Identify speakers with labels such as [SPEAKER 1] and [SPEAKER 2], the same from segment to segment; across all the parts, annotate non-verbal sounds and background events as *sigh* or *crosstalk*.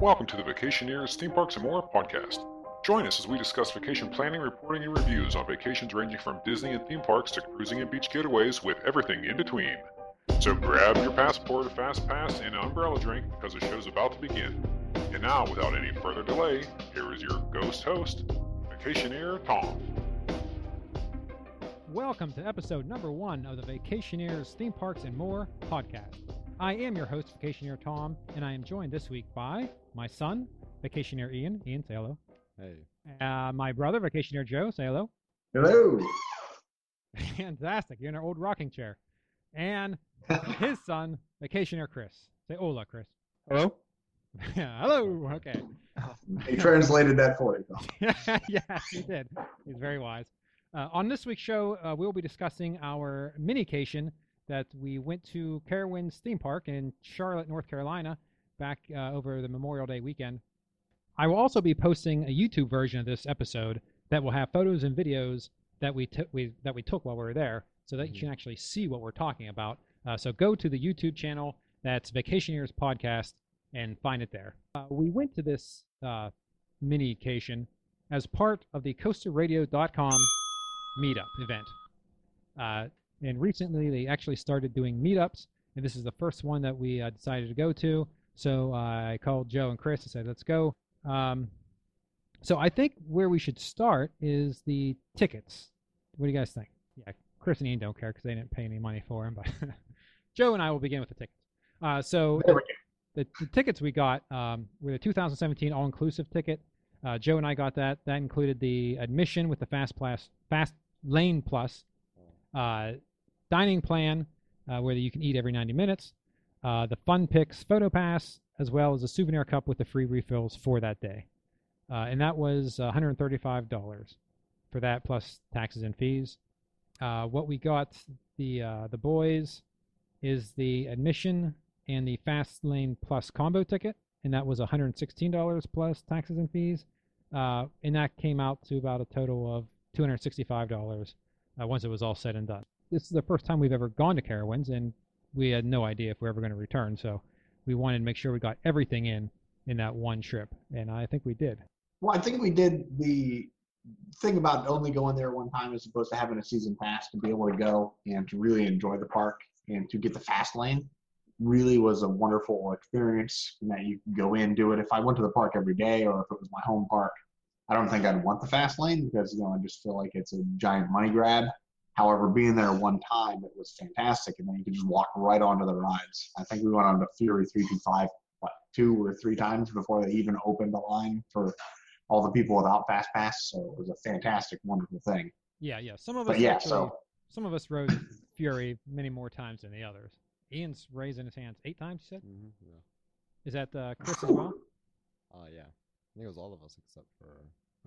[SPEAKER 1] Welcome to the Vacationeers Theme Parks and More podcast. Join us as we discuss vacation planning, reporting, and reviews on vacations ranging from Disney and theme parks to cruising and beach getaways with everything in between. So grab your passport, a fast pass, and an umbrella drink because the show's about to begin. And now, without any further delay, here is your ghost host, Vacationeer Tom.
[SPEAKER 2] Welcome to episode number one of the Vacationeers Theme Parks and More podcast. I am your host, Vacationeer Tom, and I am joined this week by my son, Vacationeer Ian. Ian, say hello.
[SPEAKER 3] Hey.
[SPEAKER 2] Uh, my brother, Vacationeer Joe, say hello.
[SPEAKER 4] Hello.
[SPEAKER 2] Fantastic. You're in our old rocking chair. And his *laughs* son, Vacationeer Chris. Say hola, Chris.
[SPEAKER 3] Hello.
[SPEAKER 2] Yeah, *laughs* hello. Okay.
[SPEAKER 4] He translated that for you. *laughs*
[SPEAKER 2] yes, he did. He's very wise. Uh, on this week's show, uh, we'll be discussing our minication that we went to Carowinds Theme Park in Charlotte, North Carolina, back uh, over the Memorial Day weekend. I will also be posting a YouTube version of this episode that will have photos and videos that we took we, that we took while we were there, so that you can actually see what we're talking about. Uh, so go to the YouTube channel that's Vacationers Podcast and find it there. Uh, we went to this uh, minication as part of the CoasterRadio.com meetup event. Uh, and recently, they actually started doing meetups, and this is the first one that we uh, decided to go to. So I called Joe and Chris and said, "Let's go." Um, so I think where we should start is the tickets. What do you guys think? Yeah, Chris and Ian don't care because they didn't pay any money for them, but *laughs* Joe and I will begin with the tickets. Uh, so the, the tickets we got um, were the 2017 all-inclusive ticket. Uh, Joe and I got that. That included the admission with the Fast Plus, Fast Lane Plus, uh, dining plan uh, where you can eat every 90 minutes, uh, the Fun Picks Photo Pass, as well as a souvenir cup with the free refills for that day. Uh, and that was $135 for that plus taxes and fees. Uh, what we got the uh, the boys is the admission and the Fast Lane Plus combo ticket, and that was $116 plus taxes and fees. Uh, and that came out to about a total of $265 uh, once it was all said and done. This is the first time we've ever gone to Carowinds, and we had no idea if we are ever going to return. So we wanted to make sure we got everything in in that one trip, and I think we did.
[SPEAKER 4] Well, I think we did the thing about only going there one time as opposed to having a season pass to be able to go and to really enjoy the park and to get the fast lane really was a wonderful experience and that you could go in do it if i went to the park every day or if it was my home park i don't think i'd want the fast lane because you know i just feel like it's a giant money grab however being there one time it was fantastic and then you could just walk right onto the rides i think we went on to fury 325 what two or three times before they even opened the line for all the people without fast pass so it was a fantastic wonderful thing
[SPEAKER 2] Yeah, yeah. Some of us
[SPEAKER 4] but yeah
[SPEAKER 2] actually,
[SPEAKER 4] so
[SPEAKER 2] some of us rode Fury many more times than the others. Ian's raising his hands eight times. You said?
[SPEAKER 3] Mm-hmm. Yeah.
[SPEAKER 2] Is that uh, *coughs* Chris as well?
[SPEAKER 3] Uh, yeah. I think it was all of us except for.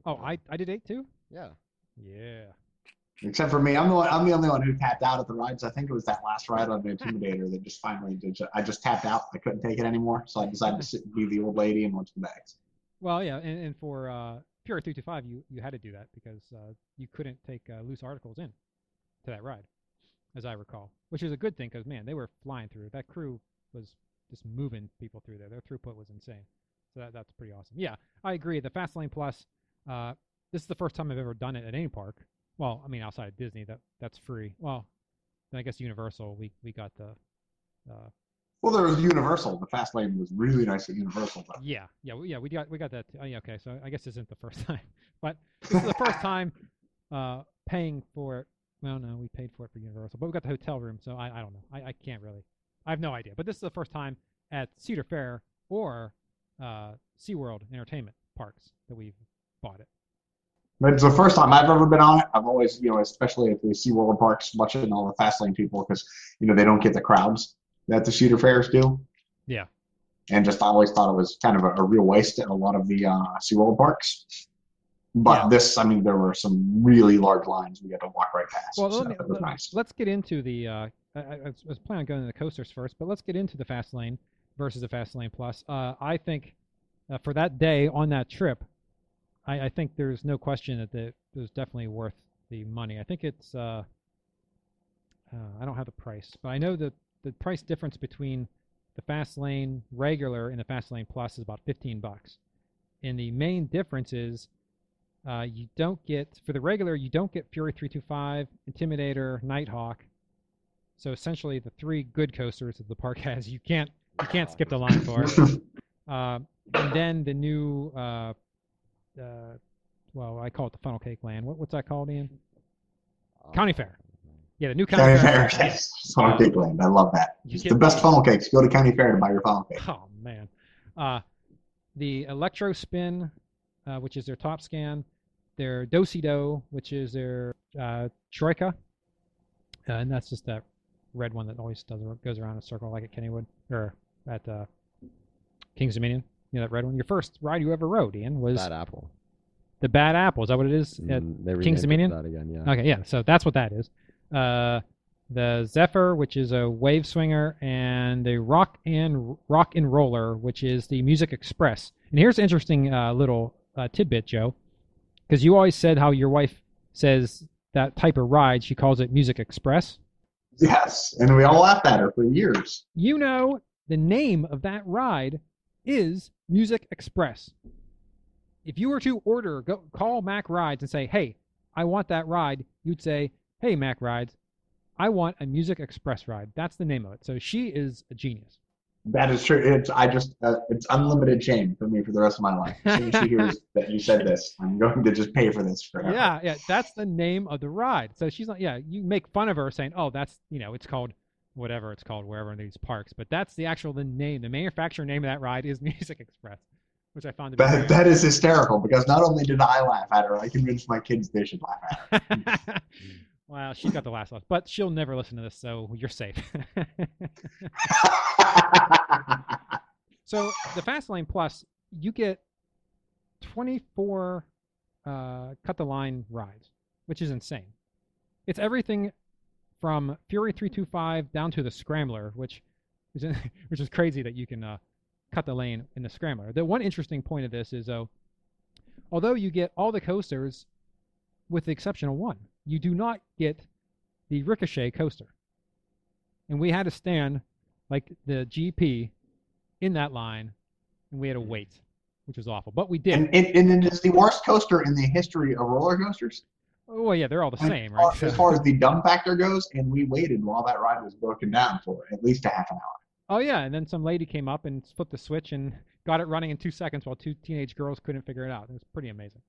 [SPEAKER 2] Oh, I I did eight too.
[SPEAKER 3] Yeah.
[SPEAKER 2] Yeah.
[SPEAKER 4] Except for me, I'm the one, I'm the only one who tapped out at the rides. I think it was that last ride on the Intimidator that just finally did. I just tapped out. I couldn't take it anymore, so I decided to sit and be the old lady and to the bags.
[SPEAKER 2] Well, yeah, and, and for uh, Fury three two five, you you had to do that because uh, you couldn't take uh, loose articles in to that ride, as I recall, which is a good thing because man, they were flying through. That crew was just moving people through there. Their throughput was insane. So that, that's pretty awesome. Yeah, I agree. The Fast Lane Plus, uh, this is the first time I've ever done it at any park. Well, I mean outside of Disney, that that's free. Well, then I guess Universal, we we got the. Uh,
[SPEAKER 4] Well, there was Universal. The fast lane was really nice at Universal, though.
[SPEAKER 2] yeah, yeah, we, yeah. We got we got that. Oh, yeah, okay. So I guess this isn't the first *laughs* time, but this is the first *laughs* time uh, paying for it. Well, no, we paid for it for Universal, but we got the hotel room, so I, I don't know. I, I can't really. I have no idea. But this is the first time at Cedar Fair or uh, SeaWorld Entertainment parks that we've bought it.
[SPEAKER 4] But it's the first time I've ever been on it. I've always, you know, especially at the SeaWorld parks, watching all the fast lane people because, you know, they don't get the crowds that the Cedar Fairs do.
[SPEAKER 2] Yeah.
[SPEAKER 4] And just I always thought it was kind of a, a real waste at a lot of the uh, SeaWorld parks. But
[SPEAKER 2] Yeah.
[SPEAKER 4] this, I mean, there were some really large lines we had to walk right past.
[SPEAKER 2] Well,
[SPEAKER 4] so
[SPEAKER 2] let me, let,
[SPEAKER 4] nice.
[SPEAKER 2] us get into the. Uh, I, I I was planning on going to the coasters first, but let's get into the fast lane versus the fast lane plus. Uh, I think uh, for that day on that trip, I, I think there's no question that the, it was definitely worth the money. I think it's. Uh, uh, I don't have the price, but I know that the price difference between the fast lane regular and the fast lane plus is about 15 bucks. And the main difference is uh, you don't get for the regular you don't get Fury 325, Intimidator, Nighthawk. So essentially the three good coasters that the park *laughs* has you can't you can't skip the line for. *laughs* Uh, and then the new uh, uh, well I call it the funnel cake land. What, what's that called, Ian?
[SPEAKER 3] Uh,
[SPEAKER 2] County Fair. Yeah, the new County,
[SPEAKER 4] County
[SPEAKER 2] Fair.
[SPEAKER 4] Fair, yes. Funnel cake land. I love that. It's the best funnel cakes. Go to County Fair to buy your funnel cake.
[SPEAKER 2] Oh man, uh, the Electro Spin, uh, which is their top scan, their Dosido, which is their uh, Troika, uh, and that's just that red one that always does goes around in a circle like at Kennywood or at uh, Kings Dominion. You know that red one. Your first ride you ever rode, Ian, was
[SPEAKER 3] Bad apple.
[SPEAKER 2] the Bad Apple. Is that what it is? At-
[SPEAKER 3] Mm, they
[SPEAKER 2] King's
[SPEAKER 3] renamed it
[SPEAKER 2] Dominion?
[SPEAKER 3] That again, yeah.
[SPEAKER 2] Okay, yeah. So that's what that is. Uh, the Zephyr, which is a wave swinger, and the Rock and Rock and Roller, which is the Music Express. And here's an interesting uh, little uh, tidbit, Joe, because you always said how your wife says that type of ride she calls it Music Express.
[SPEAKER 4] Yes, and we all laughed at her for years.
[SPEAKER 2] You know the name of that ride is Music Express. If you were to order, go call Mack Rides and say, "Hey, I want that ride," you'd say, "Hey, Mack Rides, I want a Music Express ride." That's the name of it. So she is a genius.
[SPEAKER 4] That is true. It's I just uh, it's unlimited shame for me for the rest of my life. As soon as she hears *laughs* that you said this, I'm going to just pay for this forever.
[SPEAKER 2] Yeah, yeah, that's the name of the ride. So she's like, yeah, you make fun of her saying, "Oh, that's you know, it's called whatever it's called wherever in these parks," but that's the actual the name. The manufacturer name of that ride is *laughs* Music Express, which I found to be
[SPEAKER 4] That, that is hysterical because not only did I laugh at her, I convinced my kids they should laugh at her. *laughs*
[SPEAKER 2] well, she's got the last laugh, but she'll never listen to this, so you're safe. *laughs* so the Fastlane Plus, you get 24 uh, cut the line rides, which is insane. It's everything from Fury 325 down to the Scrambler, which is *laughs* which is crazy that you can uh, cut the lane in the Scrambler. The one interesting point of this is though, although you get all the coasters, with the exception of one, you do not get the Ricochet coaster. And we had to stand like the GP in that line, and we had to wait, which was awful. But we did.
[SPEAKER 4] and, and, and it is the worst coaster in the history of roller coasters.
[SPEAKER 2] Oh well, yeah, they're all the same,
[SPEAKER 4] as far-
[SPEAKER 2] right?
[SPEAKER 4] As far as the dumb factor goes, and we waited while that ride was broken down for at least a half an hour.
[SPEAKER 2] Oh yeah, and then some lady came up and flipped the switch and got it running in two seconds while two teenage girls couldn't figure it out. It was pretty amazing.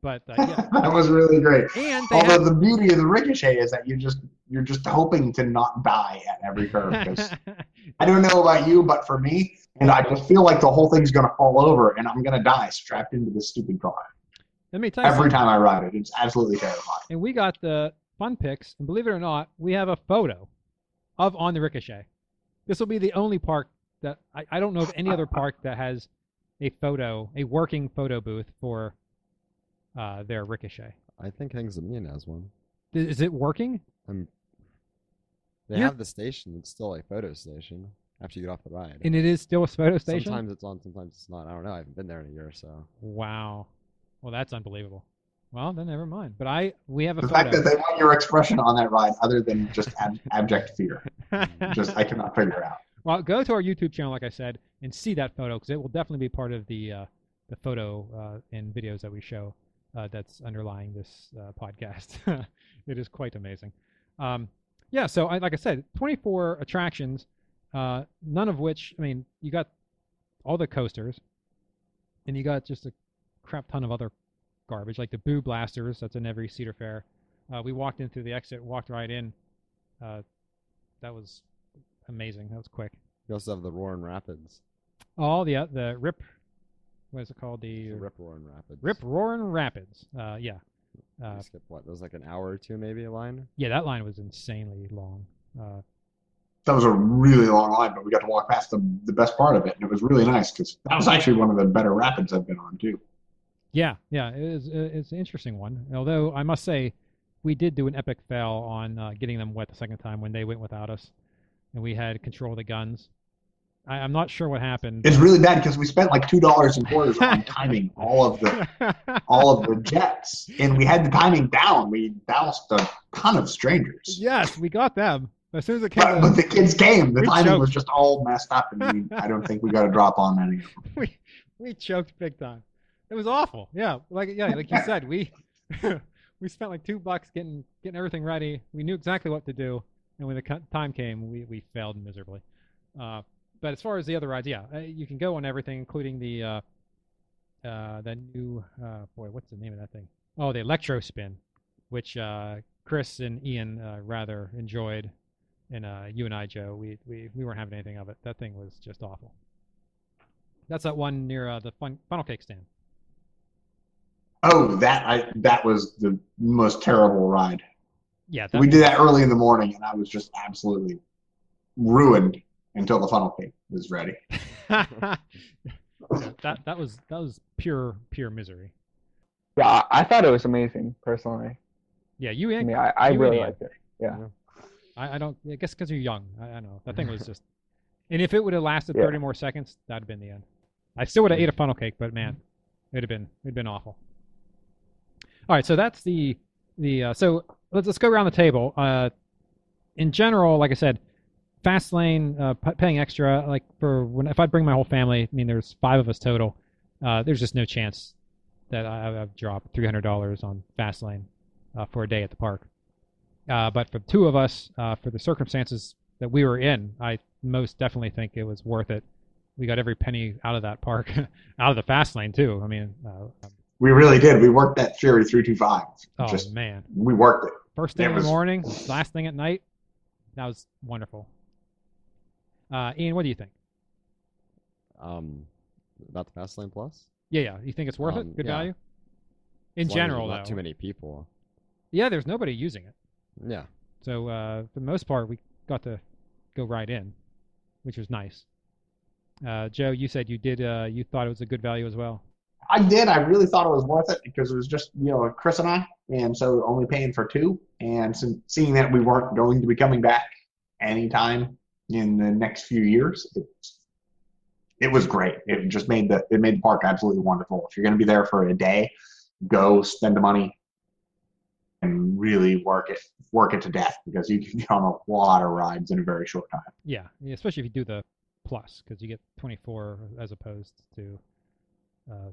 [SPEAKER 2] But uh, yeah, *laughs*
[SPEAKER 4] that was really great.
[SPEAKER 2] and
[SPEAKER 4] Although
[SPEAKER 2] had,
[SPEAKER 4] the beauty of the ricochet is that you just you're just hoping to not die at every curve. *laughs* I don't know about you, but for me, and I just feel like the whole thing's gonna fall over and I'm gonna die strapped into this stupid car
[SPEAKER 2] let me tell you
[SPEAKER 4] every
[SPEAKER 2] something.
[SPEAKER 4] time I ride it. It's absolutely terrifying.
[SPEAKER 2] And we got the fun pics, and believe it or not, we have a photo of on the Ricochet. This will be the only park that I, I don't know of any other *laughs* park that has a photo, a working photo booth for uh, their Ricochet.
[SPEAKER 3] I think Kings Dominion has one.
[SPEAKER 2] Is it working?
[SPEAKER 3] Um, they
[SPEAKER 2] Yeah.
[SPEAKER 3] have the station. It's still a photo station after you get off the ride.
[SPEAKER 2] And it is still a photo station?
[SPEAKER 3] Sometimes it's on, sometimes it's not. I don't know. I haven't been there in a year, so.
[SPEAKER 2] Wow. Well, that's unbelievable. Well, then never mind. But I we have a
[SPEAKER 4] The
[SPEAKER 2] photo.
[SPEAKER 4] fact that they want your expression on that ride, other than just ab- *laughs* abject fear, just I cannot figure out.
[SPEAKER 2] well, go to our YouTube channel, like I said, and see that photo because it will definitely be part of the uh, the photo uh, and videos that we show uh, that's underlying this uh, podcast. *laughs* it is quite amazing. Um, yeah, so I, like I said, 24 attractions, uh, none of which, I mean, you got all the coasters, and you got just a crap ton of other garbage, like the Boo Blasters. That's in every Cedar Fair. Uh, we walked in through the exit, walked right in. Uh, that was amazing. That was quick.
[SPEAKER 3] You also have the Roaring Rapids.
[SPEAKER 2] Oh, the uh, the Rip, what is it called? The
[SPEAKER 3] The Rip Roaring Rapids.
[SPEAKER 2] Rip Roaring Rapids. Uh, yeah,
[SPEAKER 3] You
[SPEAKER 2] uh,
[SPEAKER 3] skip what? There was like an hour or two, maybe a line.
[SPEAKER 2] yeah. That line was insanely long. Uh,
[SPEAKER 4] That was a really long line, but we got to walk past the the best part of it, and it was really nice because that was actually one of the better rapids I've been on too.
[SPEAKER 2] Yeah, yeah. It is, it's an interesting one. Although I must say, we did do an epic fail on uh, getting them wet the second time when they went without us, and we had control of the guns. I, I'm not sure what happened.
[SPEAKER 4] It's really bad because we spent like two dollars and quarters on *laughs* timing all of the all of the jets, and we had the timing down. We doused a ton of strangers.
[SPEAKER 2] yes, we got them, As soon as it came,
[SPEAKER 4] But, but the kids came. The timing
[SPEAKER 2] choked.
[SPEAKER 4] was just all messed up, and we, I don't think we got a drop on any. of them. *laughs*
[SPEAKER 2] we we choked big time. It was awful. Yeah, like yeah, like you said, we *laughs* *laughs* we spent like two bucks getting getting everything ready. We knew exactly what to do, and when the time came, we we failed miserably. Uh, but as far as the other rides, yeah, uh, you can go on everything, including the uh, uh, the new uh, boy, what's the name of that thing? Oh, the electro spin, which uh, Chris and Ian uh, rather enjoyed, and uh, you and I, Joe, we, we we weren't having anything of it. That thing was just awful. That's that one near uh, the fun, funnel cake stand.
[SPEAKER 4] Oh, that I that was the most terrible ride.
[SPEAKER 2] Yeah, that,
[SPEAKER 4] We did that early in the morning, and I was just absolutely ruined until the funnel cake was ready. *laughs*
[SPEAKER 2] that that was that was pure pure misery.
[SPEAKER 5] Yeah, I, I thought it was amazing personally.
[SPEAKER 2] Yeah, you
[SPEAKER 5] I mean, I, I really liked it. Yeah.
[SPEAKER 2] I, I don't. I guess because you're young. I, I don't know. That thing was *laughs* just. And if it would have lasted
[SPEAKER 5] Yeah.
[SPEAKER 2] 30 more seconds, that'd have been the end. I still would have ate a funnel cake, but man, it'd have been it'd been awful. All right, so that's the the. Uh, so let's let's go around the table. Uh, in general, like I said, fast lane, uh, p- paying extra. Like for when if I bring my whole family, I mean, there's five of us total. Uh, there's just no chance that I, I've dropped three hundred dollars on fast lane uh, for a day at the park. Uh, but for two of us, uh, for the circumstances that we were in, I most definitely think it was worth it. We got every penny out of that park, *laughs* out of the fast lane too. I mean, uh,
[SPEAKER 4] We really did. We worked that Fury three two five.
[SPEAKER 2] oh
[SPEAKER 4] Just
[SPEAKER 2] man,
[SPEAKER 4] we worked it.
[SPEAKER 2] first thing
[SPEAKER 4] It
[SPEAKER 2] in the morning, last thing at night, that was wonderful. Uh, Ian, what do you think?
[SPEAKER 3] Um, about the Fast Lane Plus.
[SPEAKER 2] Yeah, yeah, you think it's worth
[SPEAKER 3] Um,
[SPEAKER 2] it? Good
[SPEAKER 3] yeah.
[SPEAKER 2] value. In
[SPEAKER 3] as
[SPEAKER 2] general,
[SPEAKER 3] not
[SPEAKER 2] though,
[SPEAKER 3] too many people.
[SPEAKER 2] yeah, there's nobody using it.
[SPEAKER 3] Yeah.
[SPEAKER 2] So uh, for the most part, we got to go right in, which was nice. Uh, Joe, you said you did. Uh, you thought it was a good value as well.
[SPEAKER 4] I did. I really thought it was worth it because it was just you know Chris and I, and so only paying for two, and so seeing that we weren't going to be coming back anytime in the next few years, it, it was great. It just made the it made the park absolutely wonderful. If you're going to be there for a day, go spend the money and really work it work it to death because you can get on a lot of rides in a very short time.
[SPEAKER 2] Yeah, especially if you do the plus, because you get 24 as opposed to uh,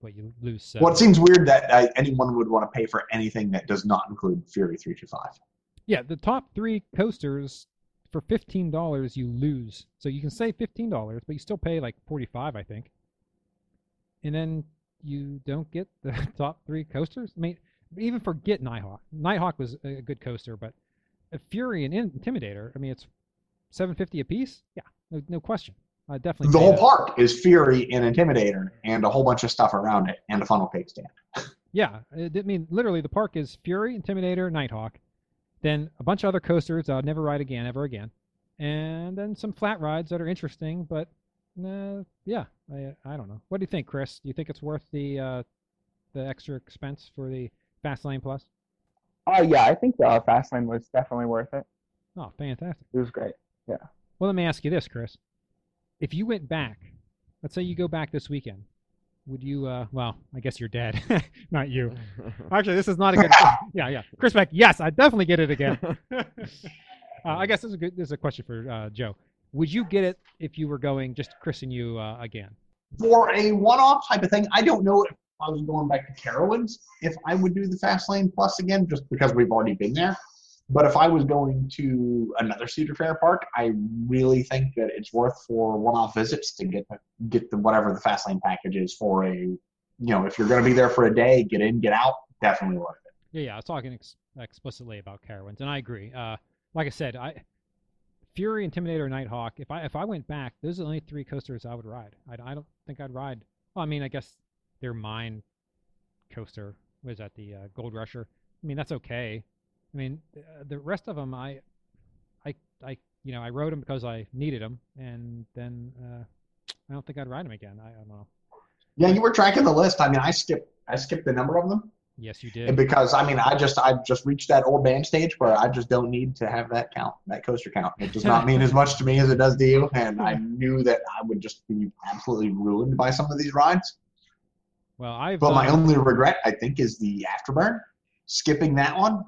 [SPEAKER 2] what you lose. Seven.
[SPEAKER 4] Well, it seems weird that uh, anyone would want to pay for anything that does not include Fury 325.
[SPEAKER 2] Yeah, the top three coasters for fifteen dollars you lose. So you can save fifteen dollars, but you still pay like forty-five, I think. And then you don't get *laughs* the top three coasters. I mean, even forget Nighthawk. Nighthawk was a good coaster, but Fury and Intimidator. I mean, it's seven fifty a piece. Yeah, no, no question. I definitely
[SPEAKER 4] The whole
[SPEAKER 2] that.
[SPEAKER 4] park is Fury and Intimidator and a whole bunch of stuff around it and a funnel cake stand. *laughs*
[SPEAKER 2] Yeah, it, I mean, literally, the park is Fury, Intimidator, Nighthawk, then a bunch of other coasters I'll never ride again, ever again, and then some flat rides that are interesting. But uh, yeah, I I don't know. What do you think, Chris? Do you think it's worth the uh, the extra expense for the Fast Lane Plus?
[SPEAKER 5] Oh yeah, I think the fast lane was definitely worth it.
[SPEAKER 2] Oh, fantastic.
[SPEAKER 5] It was great. Yeah.
[SPEAKER 2] Well, let me ask you this, Chris. If you went back, let's say you go back this weekend, would you? Uh, well, I guess you're dead. *laughs* Not you. *laughs* Actually, this is not a good. *laughs* yeah, yeah. Chris Beck. Yes, I definitely get it again. uh, I guess this is a good. This is a question for uh, Joe. Would you get it if you were going just Chris and you uh, again?
[SPEAKER 4] For a one-off type of thing, I don't know if I was going back to Carowinds if I would do the Fast Lane Plus again, just because we've already been there. But if I was going to another Cedar Fair park, I really think that it's worth for one-off visits to get the, get the whatever the Fast Lane package is for a, you know, if you're going to be there for a day, get in, get out, definitely worth it.
[SPEAKER 2] Yeah, yeah. I was talking ex- explicitly about Carowinds, and I agree. Uh, like I said, I Fury, Intimidator, Nighthawk. If I if I went back, those are the only three coasters I would ride. I, I don't think I'd ride. Well, I mean, I guess their mine coaster was at the uh, Gold Rusher. I mean, that's okay. I mean, uh, the rest of them, I, I, I, you know, I rode them because I needed them, and then uh, I don't think I'd ride them again. I, I don't know.
[SPEAKER 4] Yeah, you were tracking the list. I mean, I skipped I skipped the number of them.
[SPEAKER 2] Yes, you
[SPEAKER 4] And
[SPEAKER 2] did.
[SPEAKER 4] because I mean, I just I've just reached that old man stage where I just don't need to have that count, that coaster count. It does not mean as much to me as it does to you. And I *laughs* knew that I would just be absolutely ruined by some of these rides.
[SPEAKER 2] Well, I've.
[SPEAKER 4] But my
[SPEAKER 2] uh,
[SPEAKER 4] only regret, I think, is the afterburn. Skipping that one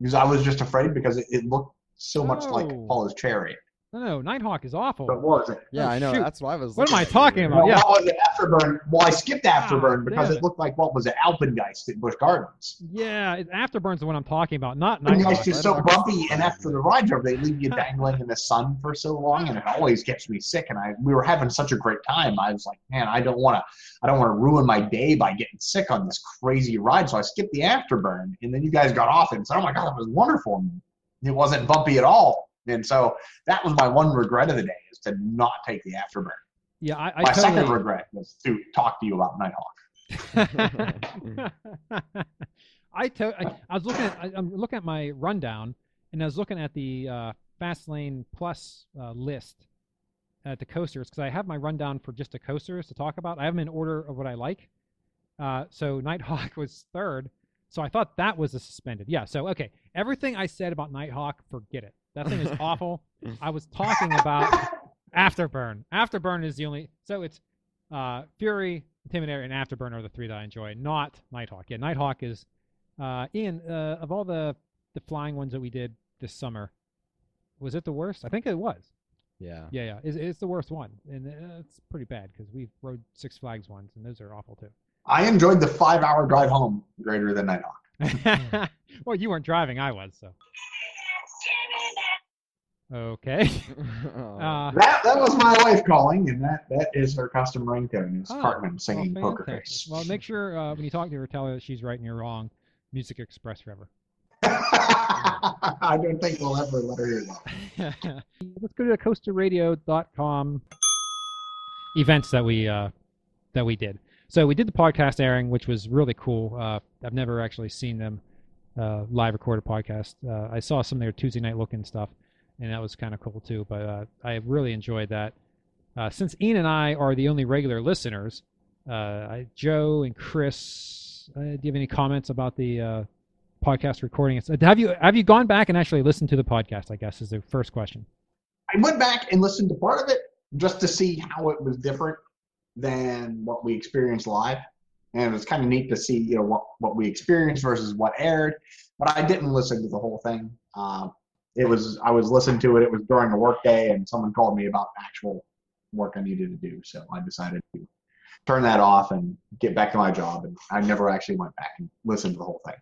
[SPEAKER 4] because I was just afraid because it, it looked so much like
[SPEAKER 2] Oh.
[SPEAKER 4] Apollo's Chariot.
[SPEAKER 2] No, no, Nighthawk is awful.
[SPEAKER 4] But was it?
[SPEAKER 3] Yeah,
[SPEAKER 2] Oh,
[SPEAKER 3] I know.
[SPEAKER 2] shoot.
[SPEAKER 3] That's what I was.
[SPEAKER 2] What am I talking about?
[SPEAKER 4] Well,
[SPEAKER 2] yeah.
[SPEAKER 4] Afterburn. Well, I skipped ah, Afterburn because it looked like what was it? Alpengeist at Busch Gardens.
[SPEAKER 2] Yeah, it, Afterburn's the one I'm talking about, not Nighthawk.
[SPEAKER 4] it's just so bumpy, and after the ride they leave you dangling in the sun for so long, and it always gets me sick. And I, we were having such a great time. I was like, man, I don't want to, I don't want to ruin my day by getting sick on this crazy ride. So I skipped the afterburn, and then you guys got off and said, oh my god, that was wonderful. It wasn't bumpy at all. And so that was my one regret of the day is to not take the afterburn.
[SPEAKER 2] Yeah, I, I
[SPEAKER 4] my
[SPEAKER 2] totally.
[SPEAKER 4] second regret was to talk to you about Nighthawk. *laughs*
[SPEAKER 2] I, to, I I was looking at I, I'm looking at my rundown and I was looking at the uh, Fastlane Plus uh, list at the coasters because I have my rundown for just the coasters to talk about. I have them in order of what I like. Uh, so Nighthawk *laughs* was third. So I thought that was a suspended. Yeah. So okay, everything I said about Nighthawk, forget it. That thing is *laughs* awful. I was talking about Afterburn. Afterburn is the only. So it's uh, Fury, Intimidator, and Afterburn are the three that I enjoy, not Nighthawk. Yeah, Nighthawk is uh, Ian. Uh, of all the the flying ones that we did this summer, was it the worst? I think it was.
[SPEAKER 3] Yeah.
[SPEAKER 2] Yeah, yeah, it's, it's the worst one, and uh, it's pretty bad because we rode Six Flags ones, and those are awful too.
[SPEAKER 4] I enjoyed the five-hour drive home greater than Nighthawk. *laughs*
[SPEAKER 2] well, you weren't driving; I was. So. Okay. *laughs* Uh,
[SPEAKER 4] That that was my wife calling, and that that is her custom ringtone. Is
[SPEAKER 2] Oh,
[SPEAKER 4] Cartman singing
[SPEAKER 2] well,
[SPEAKER 4] Poker. Face.
[SPEAKER 2] Well, make sure uh, when you talk to her, tell her that she's right and you're wrong. Music Express forever. *laughs*
[SPEAKER 4] I don't think we'll ever let her hear that. *laughs*
[SPEAKER 2] Let's go to coasterradio.com events that we uh, that we did. So we did the podcast airing, which was really cool. Uh, I've never actually seen them uh, live a podcast. Uh, I saw some of their Tuesday night looking stuff, and that was kind of cool too. But uh, I really enjoyed that. Uh, since Ian and I are the only regular listeners, uh, I, Joe and Chris, uh, do you have any comments about the uh, podcast recording? Have you have you gone back and actually listened to the podcast? I guess is the first question.
[SPEAKER 4] I went back and listened to part of it just to see how it was different than what we experienced live. And it was kind of neat to see, you know, what, what we experienced versus what aired. But I didn't listen to the whole thing. Um, it was I was listening to it. It was during a work day, and someone called me about actual work I needed to do. So I decided to turn that off and get back to my job. And I never actually went back and listened to the whole thing.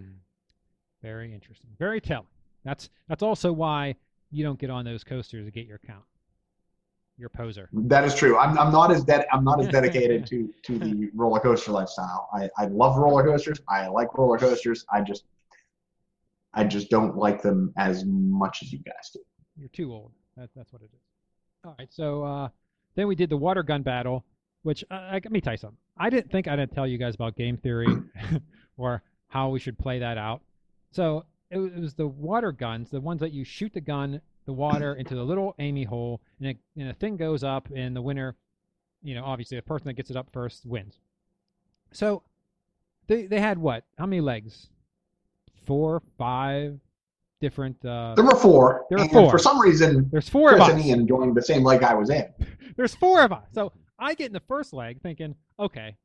[SPEAKER 4] Mm-hmm.
[SPEAKER 2] Very interesting. Very telling. That's that's also why you don't get on those coasters to get your count. You're poser.
[SPEAKER 4] That is true. I'm, I'm not as ded- I'm not as dedicated *laughs* to to the roller coaster lifestyle. I, I love roller coasters. I like roller coasters. I just I just don't like them as much as you guys do.
[SPEAKER 2] You're too old. That, that's what it is. All right. So uh, then we did the water gun battle, which uh, let me tell you something. I didn't think I'd tell you guys about game theory *laughs* or how we should play that out. So it was, it was the water guns, the ones that you shoot the gun, the water into the little Amy hole, and, it, and a thing goes up, and the winner, you know, obviously the person that gets it up first wins. So they they had what? How many legs? Four, five different. Uh,
[SPEAKER 4] There were four.
[SPEAKER 2] There were
[SPEAKER 4] and
[SPEAKER 2] four.
[SPEAKER 4] For some reason,
[SPEAKER 2] there's four of
[SPEAKER 4] Chris
[SPEAKER 2] us.
[SPEAKER 4] and Ian joined the same leg I was in. *laughs*
[SPEAKER 2] There's four of us. So I get in the first leg thinking, okay,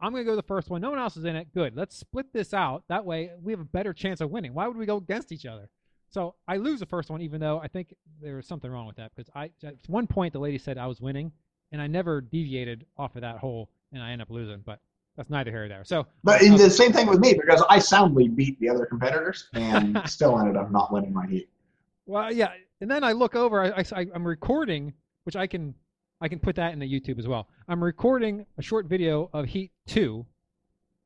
[SPEAKER 2] I'm going to go the first one. No one else is in it. Good. Let's split this out. That way we have a better chance of winning. Why would we go against each other? So I lose the first one, even though I think there was something wrong with that. Because I, at one point, the lady said I was winning, and I never deviated off of that hole, and I end up losing. But that's neither here nor there. So,
[SPEAKER 4] But
[SPEAKER 2] uh,
[SPEAKER 4] in the same thing with me because I soundly beat the other competitors and *laughs* still ended up not winning my heat.
[SPEAKER 2] Well, yeah, and then I look over. I, I, am recording, which I can, I can put that in the YouTube as well. I'm recording a short video of Heat Two,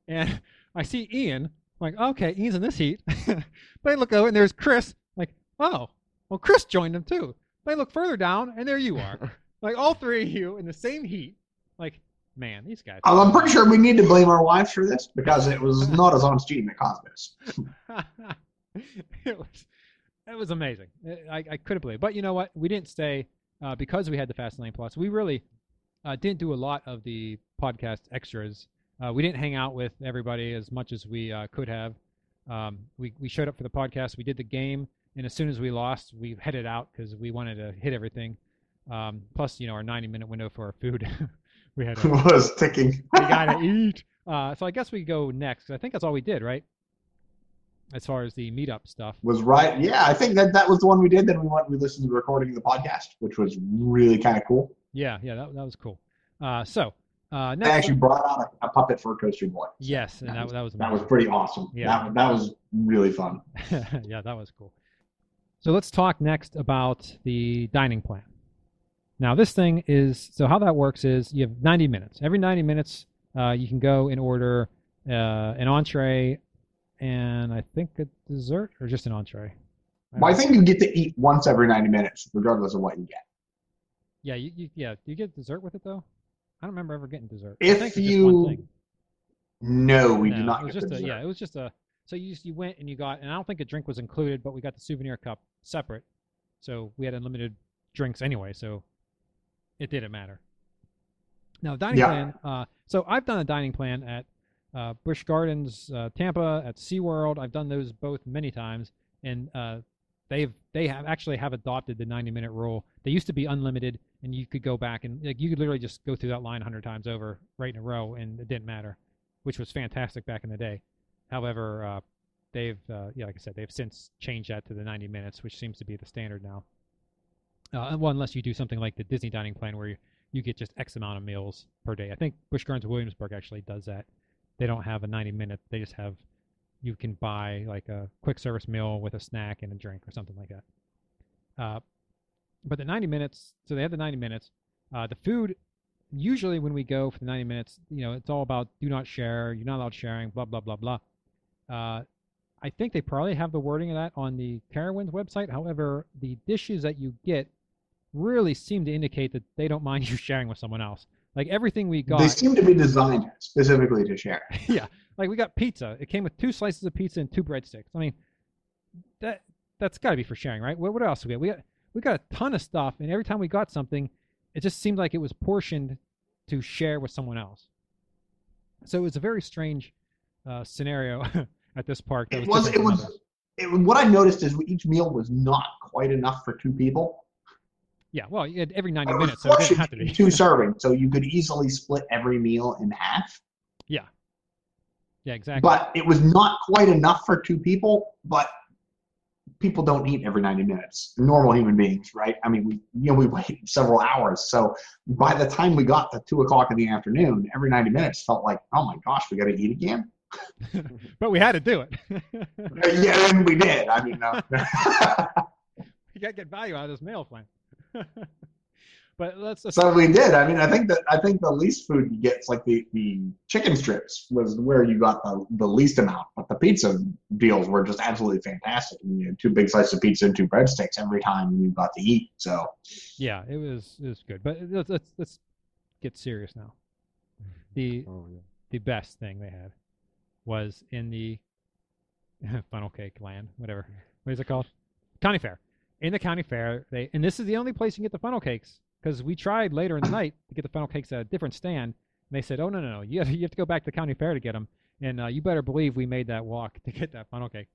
[SPEAKER 2] and *laughs* I see Ian. I'm like, okay, Ian's in this heat. *laughs* but I look over and there's Chris. Like, oh, well, Chris joined him too. But I look further down, and there you are. like all three of you in the same heat. Like, man, these guys.
[SPEAKER 4] I'm pretty sure we need to blame our wives for this because it was not as honest cheating that caused this. *laughs*
[SPEAKER 2] it was it was amazing. I, I couldn't believe. It. But you know what? We didn't stay uh, because we had the Fast Lane Plus. We really uh, didn't do a lot of the podcast extras. Uh, we didn't hang out with everybody as much as we uh, could have. Um, we we showed up for the podcast. We did the game, and as soon as we lost, we headed out because we wanted to hit everything. Um, plus, you know, our 90 minute window for our food. *laughs* we had *laughs*
[SPEAKER 4] was ticking.
[SPEAKER 2] we gotta eat. Uh, so I guess we go next. I think that's all we did, right? as far as the meetup stuff.
[SPEAKER 4] was right. Yeah, I think that that was the one we did. Then we went, we listened to the recording of the podcast, which was really kind of cool.
[SPEAKER 2] Yeah, yeah, that, that was cool. Uh, so uh,
[SPEAKER 4] They
[SPEAKER 2] next,
[SPEAKER 4] actually brought out a, a puppet for a Coaster Boy.
[SPEAKER 2] yes, and
[SPEAKER 4] that
[SPEAKER 2] that,
[SPEAKER 4] was-
[SPEAKER 2] that was
[SPEAKER 4] That was pretty awesome.
[SPEAKER 2] Yeah.
[SPEAKER 4] That, that was really fun. *laughs*
[SPEAKER 2] yeah, that was cool. So let's talk next about the dining plan. Now, this thing is so how that works is you have 90 minutes. Every 90 minutes, uh, you can go and order uh, an entree and I think a dessert or just an entree.
[SPEAKER 4] Well, I think you get to eat once every 90 minutes, regardless of what you get.
[SPEAKER 2] Yeah, you, you, yeah. Do you get dessert with it though? I don't remember ever getting dessert.
[SPEAKER 4] If
[SPEAKER 2] think it's just one
[SPEAKER 4] you- No, we
[SPEAKER 2] No,
[SPEAKER 4] do not
[SPEAKER 2] It was
[SPEAKER 4] get
[SPEAKER 2] just a, yeah, it was just a. So you just, you went and you got, and I don't think a drink was included, but we got the souvenir cup separate, so we had unlimited drinks anyway, so it didn't matter. Now dining
[SPEAKER 4] Yeah.
[SPEAKER 2] plan. Uh, so I've done a dining plan at uh, Busch Gardens, uh, Tampa, at SeaWorld. I've done those both many times, and uh, they've they have actually have adopted the 90 minute rule. They used to be unlimited, and you could go back and like you could literally just go through that line 100 times over right in a row, and it didn't matter, which was fantastic back in the day. However, uh, they've uh, yeah, like I said, they've since changed that to the 90 minutes, which seems to be the standard now. Uh, well, unless you do something like the Disney dining plan where you, you get just X amount of meals per day. I think Busch Gardens Williamsburg actually does that. They don't have a 90 minute. They just have you can buy like a quick service meal with a snack and a drink or something like that. Uh, but the 90 minutes, so they have the 90 minutes. Uh, the food, usually when we go for the 90 minutes, you know, it's all about do not share, you're not allowed sharing, blah, blah, blah, blah. Uh, I think they probably have the wording of that on the Carowinds website. However, the dishes that you get really seem to indicate that they don't mind *laughs* you sharing with someone else. Like everything we got,
[SPEAKER 4] They seem to be designed specifically to share. *laughs*
[SPEAKER 2] yeah, like we got pizza. It came with two slices of pizza and two breadsticks. I mean, that that's got to be for sharing, right? What, what else we got? We got we got a ton of stuff, and every time we got something, it just seemed like it was portioned to share with someone else. So it was a very strange uh, scenario *laughs* at this park. That
[SPEAKER 4] It
[SPEAKER 2] was
[SPEAKER 4] was. It was. It, what I noticed is each meal was not quite enough for two people.
[SPEAKER 2] Yeah, well, every ninety
[SPEAKER 4] It was
[SPEAKER 2] minutes, so it didn't have to be.
[SPEAKER 4] two servings, so you could easily split every meal in half.
[SPEAKER 2] Yeah, yeah, exactly.
[SPEAKER 4] But it was not quite enough for two people. But people don't eat every 90 minutes. Normal human beings, right? I mean, we you know we wait several hours. So by the time we got to two o'clock in the afternoon, every 90 minutes felt like, oh my gosh, we got to eat again. *laughs*
[SPEAKER 2] but we had to do it. *laughs*
[SPEAKER 4] yeah, and we did. I mean, uh,
[SPEAKER 2] you got to get value out of this meal plan. *laughs* but let's, let's
[SPEAKER 4] so we did. I mean, I think that I think the least food you get is like the, the chicken strips was where you got the, the least amount, but the pizza deals were just absolutely fantastic. I mean, you had two big slices of pizza and two breadsticks every time you got to eat. So
[SPEAKER 2] yeah, it was it was good. But let's let's, let's get serious now. The
[SPEAKER 3] Oh, yeah.
[SPEAKER 2] the best thing they had was in the *laughs* funnel cake land, whatever. What is it called? County fair. In the county fair, they and this is the only place you can get the funnel cakes because we tried later in the *clears throat* night to get the funnel cakes at a different stand, and they said, "Oh no, no, no, you have, you have to go back to the county fair to get them." And uh, you better believe we made that walk *laughs* to get that funnel cake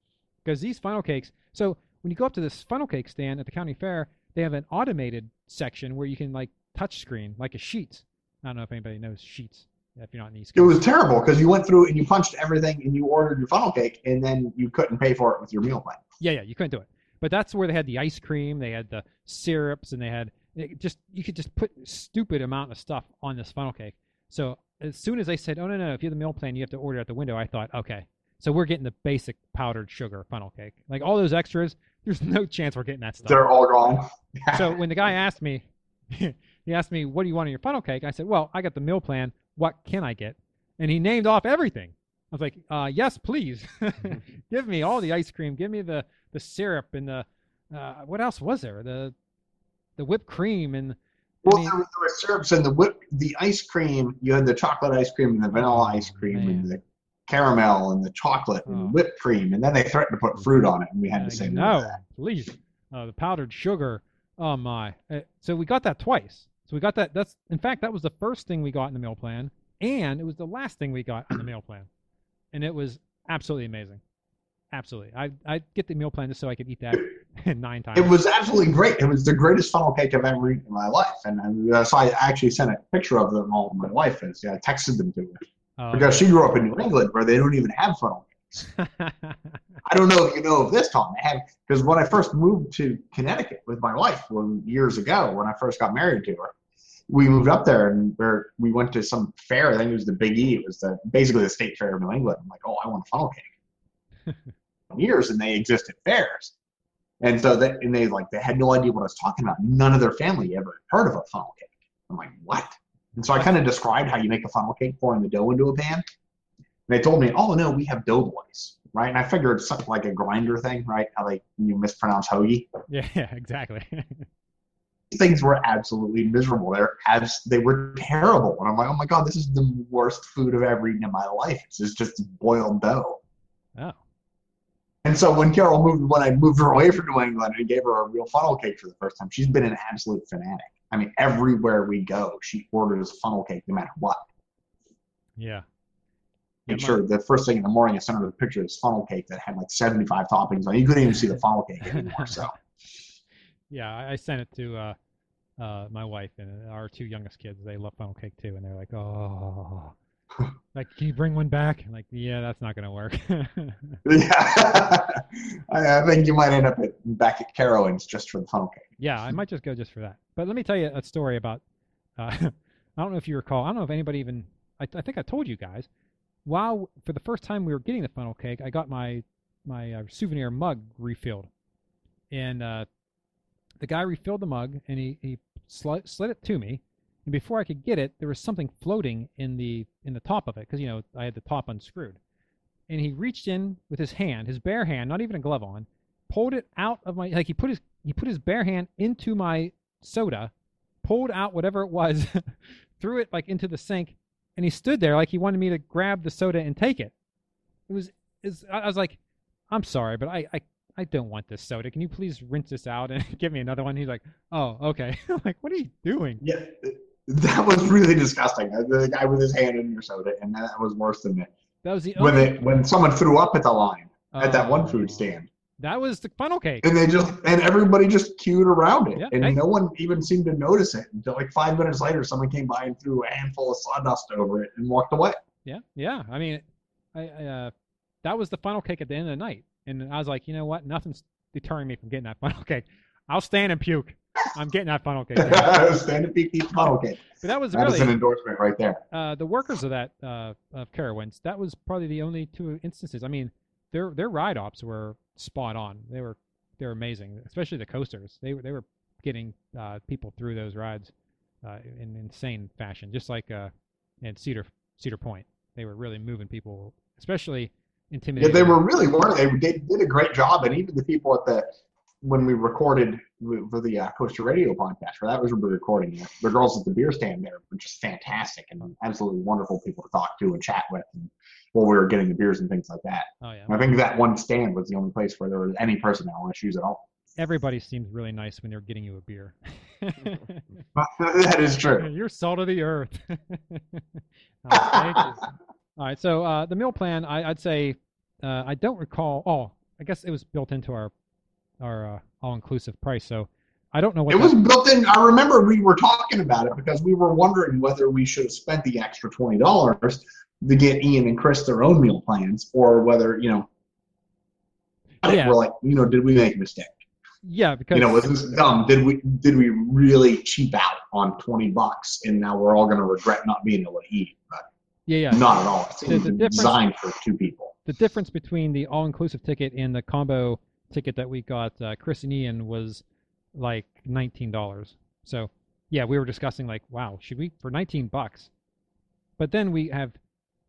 [SPEAKER 2] because these funnel cakes. So when you go up to this funnel cake stand at the county fair, they have an automated section where you can like touch screen like a sheet. I don't know if anybody knows sheets. If you're not in the East
[SPEAKER 4] it was terrible because you went through and you punched everything and you ordered your funnel cake and then you couldn't pay for it with your meal plan.
[SPEAKER 2] Yeah, yeah, you couldn't do it. But that's where they had the ice cream, they had the syrups, and they had it just you could just put stupid amount of stuff on this funnel cake. So as soon as they said, "Oh no, no, if you have the meal plan, you have to order at the window," I thought, okay, so we're getting the basic powdered sugar funnel cake. Like all those extras, *laughs* there's no chance we're getting that stuff.
[SPEAKER 4] They're all gone. *laughs*
[SPEAKER 2] so when the guy *laughs* asked me, he asked me, "What do you want in your funnel cake?" I said, "Well, I got the meal plan. What can I get?" And he named off everything. I was like, uh, "Yes, please. *laughs* give me all the ice cream. Give me the the syrup and the uh, what else was there? The the whipped cream and I
[SPEAKER 4] Well,
[SPEAKER 2] mean-
[SPEAKER 4] there, were, there were syrups and the whip, the ice cream. You had the chocolate ice cream and the vanilla ice cream
[SPEAKER 2] man.
[SPEAKER 4] and the caramel and the chocolate and
[SPEAKER 2] Oh.
[SPEAKER 4] the whipped cream, and then they threatened to put fruit on it, and we had to say
[SPEAKER 2] no,
[SPEAKER 4] that.
[SPEAKER 2] please. Uh, the powdered sugar. Oh my! Uh, so we got that twice. So we got that. That's in fact that was the first thing we got in the meal plan, and it was the last thing we got in the meal plan, and it was absolutely amazing. Absolutely, I I get the meal plan just so I could eat that *laughs* nine times.
[SPEAKER 4] It was absolutely great. It was the greatest funnel cake I've ever eaten in my life, and uh, so I actually sent a picture of them all to my wife, and yeah, I texted them to her
[SPEAKER 2] Uh,
[SPEAKER 4] because she grew up in New England where they don't even have funnel cakes. *laughs* I don't know if you know of this, Tom. I had because when I first moved to Connecticut with my wife, when years ago, when I first got married to her, we moved up there and where we went to some fair. I think it was the Big E. It was the basically the state fair of New England. I'm like, oh, I want a funnel cake. *laughs* years and they exist at fairs, and so they and they like they had no idea what I was talking about. None of their family ever heard of a funnel cake. I'm like, what? And so I kind of described how you make a funnel cake, pouring the dough into a pan. And they told me, oh no, we have doughboys, right? And I figured it's something like a grinder thing, right? How they you mispronounce hoagie.
[SPEAKER 2] yeah, *laughs* exactly. *laughs*
[SPEAKER 4] Things were absolutely miserable. They're abs- they were terrible. And I'm like, oh my god, this is the worst food I've ever eaten in my life. This is just boiled dough.
[SPEAKER 2] oh,
[SPEAKER 4] And so when Carol moved, when I moved her away from New England and gave her a real funnel cake for the first time, she's been an absolute fanatic. I mean, everywhere we go, she orders funnel cake no matter what.
[SPEAKER 2] yeah.
[SPEAKER 4] Make
[SPEAKER 2] Yeah,
[SPEAKER 4] sure the first thing in the morning I sent her the picture of this funnel cake that had like 75 toppings on. it. You couldn't even see the funnel cake anymore. *laughs* So
[SPEAKER 2] Yeah, I, I sent it to uh, uh, my wife and our two youngest kids. They love funnel cake too, and they're like, "Oh, *laughs* like, can you bring one back?" I'm like, yeah, that's not gonna work. *laughs*
[SPEAKER 4] yeah, *laughs* I, I think you might end up at, back at Carowinds just for the funnel cake.
[SPEAKER 2] yeah, I might just go just for that. But let me tell you a story about. Uh, I don't know if you recall. I don't know if anybody even. I, I think I told you guys. While for the first time we were getting the funnel cake, I got my my uh, souvenir mug refilled, and uh, the guy refilled the mug and he he slid, it to me, and before I could get it, there was something floating in the in the top of it because you know I had the top unscrewed, and he reached in with his hand, his bare hand, not even a glove on, pulled it out of my like he put his he put his bare hand into my soda, pulled out whatever it was, *laughs* threw it like into the sink, and he stood there like he wanted me to grab the soda and take it. It was I was like, I'm sorry, but I, I I don't want this soda. Can you please rinse this out and *laughs* give me another one? He's like, Oh, okay. *laughs* I'm like, what are you doing?
[SPEAKER 4] Yeah, that was really disgusting. The guy with his hand in your soda, and that was worse than it.
[SPEAKER 2] That was the
[SPEAKER 4] When
[SPEAKER 2] only,
[SPEAKER 4] it when someone threw up at the line at that one food stand.
[SPEAKER 2] That was the funnel cake.
[SPEAKER 4] and they just and everybody just queued around it
[SPEAKER 2] Yeah,
[SPEAKER 4] and no one even seemed to notice it until like five minutes later someone came by and threw a handful of sawdust over it and walked away
[SPEAKER 2] Yeah, yeah. I mean, I, I uh, that was the funnel cake at the end of the night, and I was like, you know what? Nothing's deterring me from getting that funnel *laughs* cake. I'll stand and puke. I'm getting that funnel cake. *laughs*
[SPEAKER 4] stand up eat funnel cake But
[SPEAKER 2] that was
[SPEAKER 4] that is
[SPEAKER 2] really
[SPEAKER 4] an endorsement right there
[SPEAKER 2] uh, the workers of that uh, of Carowinds. That was probably the only two instances. I mean, their their ride ops were spot on. They were they were amazing, especially the coasters. They were they were getting uh, people through those rides uh, in insane fashion, just like uh, in Cedar Cedar Point. They were really moving people, especially
[SPEAKER 4] yeah, they were really were they did, did a great job and even the people at the when we recorded for the uh, Coaster Radio podcast, where that was we were recording, it, the girls at the beer stand there were just fantastic and absolutely wonderful people to talk to and chat with, and while we were getting the beers and things like that.
[SPEAKER 2] Oh yeah.
[SPEAKER 4] I think that one stand was the only place where there was any personnel issues at all.
[SPEAKER 2] Everybody seems really nice when they're getting you a beer. *laughs*
[SPEAKER 4] that is true. *laughs*
[SPEAKER 2] You're salt of the earth. *laughs* Oh, thank you. All right, so uh, the meal plan, I, I'd say, uh, I don't recall. Oh, I guess it was built into our our uh, all-inclusive price. So I don't know what
[SPEAKER 4] It was built in. I remember we were talking about it because we were wondering whether we should have spent the extra twenty dollars to get Ian and Chris their own meal plans, or whether you know,
[SPEAKER 2] Yeah.
[SPEAKER 4] we're like, you know, did we make a mistake?
[SPEAKER 2] yeah, because
[SPEAKER 4] You know, was this dumb? Did we did we really cheap out on twenty bucks, and now we're all going to regret not being able to eat?
[SPEAKER 2] Yeah, yeah.
[SPEAKER 4] not at all. It's
[SPEAKER 2] The- the difference-
[SPEAKER 4] designed for two people.
[SPEAKER 2] the difference between the all-inclusive ticket and the combo ticket that we got uh, Chris and Ian was like nineteen dollars. So yeah, we were discussing like, wow, should we for nineteen bucks? But then we have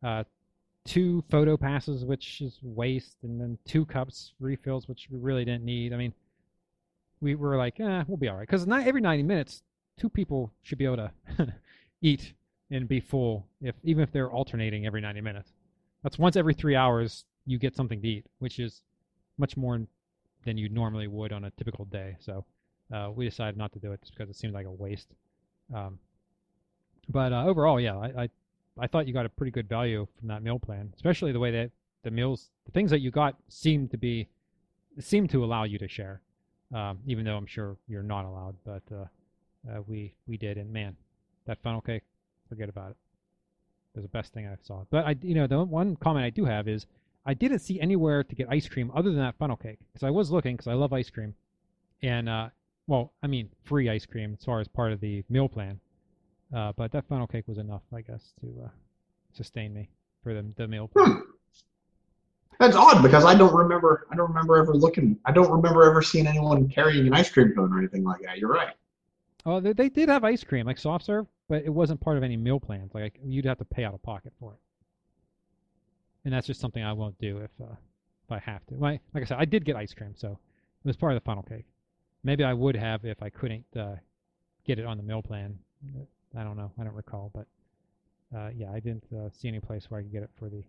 [SPEAKER 2] uh, two photo passes, which is waste, and then two cups refills, which we really didn't need. I mean, we were like, eh, we'll be all right because not every ninety minutes, two people should be able to *laughs* eat and be full, if even if they're alternating every ninety minutes that's once every three hours you get something to eat, which is much more than you normally would on a typical day. So uh, we decided not to do it just because it seemed like a waste. Um, but uh, overall, yeah, I, I I thought you got a pretty good value from that meal plan, especially the way that the meals, the things that you got, seemed to be seemed to allow you to share, um, even though I'm sure you're not allowed. But uh, uh, we we did, and man, that funnel cake, forget about it. It was the best thing I saw. But I, you know, the one comment I do have is I didn't see anywhere to get ice cream other than that funnel cake because I was looking because I love ice cream, and uh, well, I mean free ice cream as far as part of the meal plan. Uh, but that funnel cake was enough, I guess, to uh, sustain me for the the meal plan.
[SPEAKER 4] Hmm. That's odd because I don't remember. I don't remember ever looking. I don't remember ever seeing anyone carrying an ice cream cone or anything like that. You're right.
[SPEAKER 2] Oh, they, they did have ice cream, like soft serve, but it wasn't part of any meal plans. Like you'd have to pay out of pocket for it, and that's just something I won't do if uh, if I have to. Like, like I said, I did get ice cream, so it was part of the funnel cake. Maybe I would have if I couldn't uh, get it on the meal plan. I don't know. I don't recall, but uh, yeah, I didn't uh, see any place where I could get it for the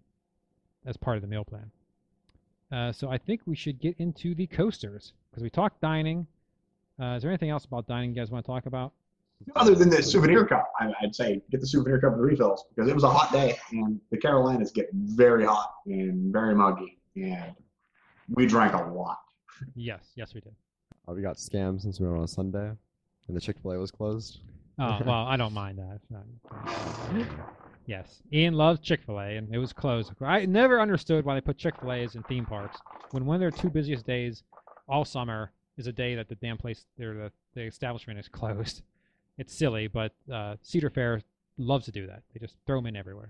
[SPEAKER 2] as part of the meal plan. Uh, so I think we should get into the coasters because we talked dining. Uh, is there anything else about dining you guys want to talk about?
[SPEAKER 4] Other than the souvenir cup, I, I'd say get the souvenir cup and refills because it was a hot day and the Carolinas get very hot and very muggy, and we drank a lot.
[SPEAKER 2] Yes, yes, we did.
[SPEAKER 3] Oh, we got scammed since we were on a Sunday, and the Chick Fil A was closed.
[SPEAKER 2] Oh *laughs* well, I don't mind that. Not- *laughs* yes, Ian loves Chick Fil A, and it was closed. I never understood why they put Chick Fil A's in theme parks when one of their two busiest days all summer is a day that the damn place, or the the establishment is closed. It's silly, but uh, Cedar Fair loves to do that. They just throw them in everywhere.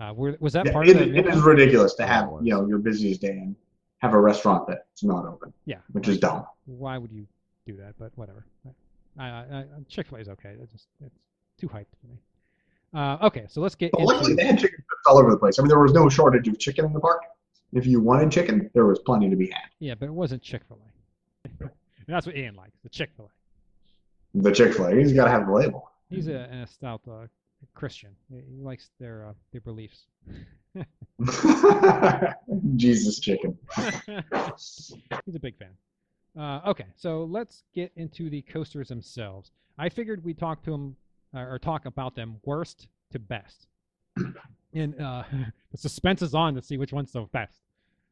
[SPEAKER 2] Uh, were, was that
[SPEAKER 4] Yeah,
[SPEAKER 2] part
[SPEAKER 4] it,
[SPEAKER 2] of the?
[SPEAKER 4] it
[SPEAKER 2] meal
[SPEAKER 4] ridiculous to have
[SPEAKER 3] it
[SPEAKER 4] you know your busiest day and have a restaurant that's not open.
[SPEAKER 2] Yeah.
[SPEAKER 4] which is dumb.
[SPEAKER 2] Why would you do that? But whatever. I, I, I, Chick Fil A is okay. It's just it's too hyped for me. Uh, okay, so let's get
[SPEAKER 4] But
[SPEAKER 2] into.
[SPEAKER 4] luckily, they had chicken all over the place. I mean, there was no shortage of chicken in the park. If you wanted chicken, there was plenty to be had.
[SPEAKER 2] Yeah, but it wasn't Chick Fil A. and *laughs* that's what Ian likes, the Chick Fil A.
[SPEAKER 4] The Chick Fil A, he's got to have the label.
[SPEAKER 2] He's a, an stout uh, Christian. He he likes their uh, their beliefs. *laughs*
[SPEAKER 4] Jesus chicken. *laughs*
[SPEAKER 2] He's a big fan. Uh, okay, so let's get into the coasters themselves. I figured we'd talk to them uh, or talk about them worst to best. And uh, *laughs* the suspense is on to see which one's the best.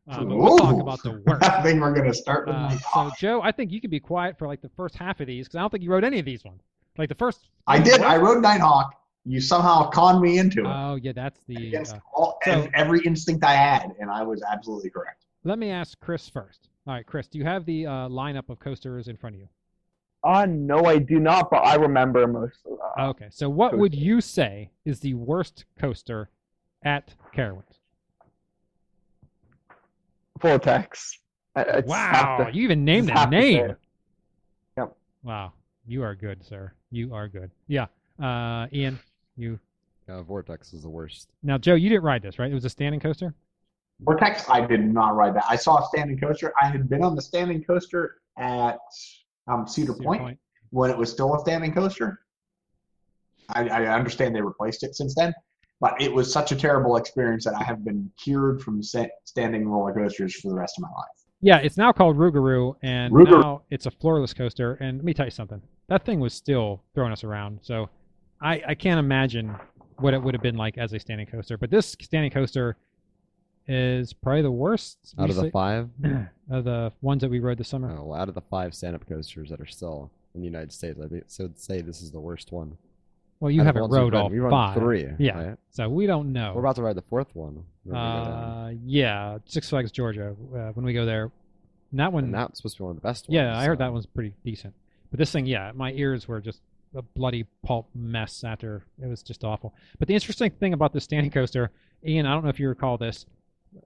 [SPEAKER 2] Uh, but we'll talk about the *laughs* worst.
[SPEAKER 4] I think we're gonna start with
[SPEAKER 2] Uh,
[SPEAKER 4] my
[SPEAKER 2] so. Joe, I think you can be quiet for like the first half of these because I don't think you wrote any of these ones. Like the first.
[SPEAKER 4] I did. I wrote Nighthawk. You somehow conned me into it
[SPEAKER 2] Oh yeah, that's the.
[SPEAKER 4] against
[SPEAKER 2] Uh,
[SPEAKER 4] all,
[SPEAKER 2] so-
[SPEAKER 4] and every instinct I had, and I was absolutely correct.
[SPEAKER 2] let me ask Chris first. All right, Chris, do you have the uh, lineup of coasters in front of you?
[SPEAKER 5] Uh, no, I do not, but I remember most of them.
[SPEAKER 2] Okay, so what would you say is the worst coaster at Carowinds?
[SPEAKER 5] Vortex. I- I just have
[SPEAKER 2] Wow,
[SPEAKER 5] to-
[SPEAKER 2] you even named
[SPEAKER 5] just
[SPEAKER 2] the
[SPEAKER 5] have to say
[SPEAKER 2] name.
[SPEAKER 5] Yep.
[SPEAKER 2] Wow, you are good, sir. You are good. Yeah, uh, Ian, you.
[SPEAKER 3] Uh, Vortex is the worst.
[SPEAKER 2] Now, Joe, you didn't ride this, right? It was a standing coaster.
[SPEAKER 4] Vortex, I did not ride that. I saw a standing coaster. I had been on the standing coaster at um, Cedar,
[SPEAKER 2] Cedar
[SPEAKER 4] Point, when it was still a standing coaster. I, I understand they replaced it since then, but it was such a terrible experience that I have been cured from standing roller coasters for the rest of my life.
[SPEAKER 2] Yeah, it's now called Rougarou, and
[SPEAKER 4] Rougarou.
[SPEAKER 2] now it's a floorless coaster. And let me tell you something. That thing was still throwing us around. So I, I can't imagine what it would have been like as a standing coaster. But this standing coaster is probably the worst
[SPEAKER 3] Out of the
[SPEAKER 2] say-
[SPEAKER 3] five, *clears throat*
[SPEAKER 2] of the ones that we rode this summer.
[SPEAKER 3] oh, well, out of the five stand-up coasters that are still in the United States, I would say this is the worst one.
[SPEAKER 2] Well, you
[SPEAKER 3] Out of the
[SPEAKER 2] haven't rode all
[SPEAKER 3] We've
[SPEAKER 2] five.
[SPEAKER 3] three.
[SPEAKER 2] Yeah.
[SPEAKER 3] right?
[SPEAKER 2] So we don't know.
[SPEAKER 3] We're about to ride the fourth one. when we go down.
[SPEAKER 2] uh, yeah, Six Flags Georgia. Uh, when we go there, and that one.
[SPEAKER 3] and that's supposed to be one of the best ones.
[SPEAKER 2] yeah, I heard
[SPEAKER 3] so-
[SPEAKER 2] that one's pretty decent. But this thing, yeah, my ears were just a bloody pulp mess after. It was just awful. But the interesting thing about this standing coaster, Ian, I don't know if you recall this,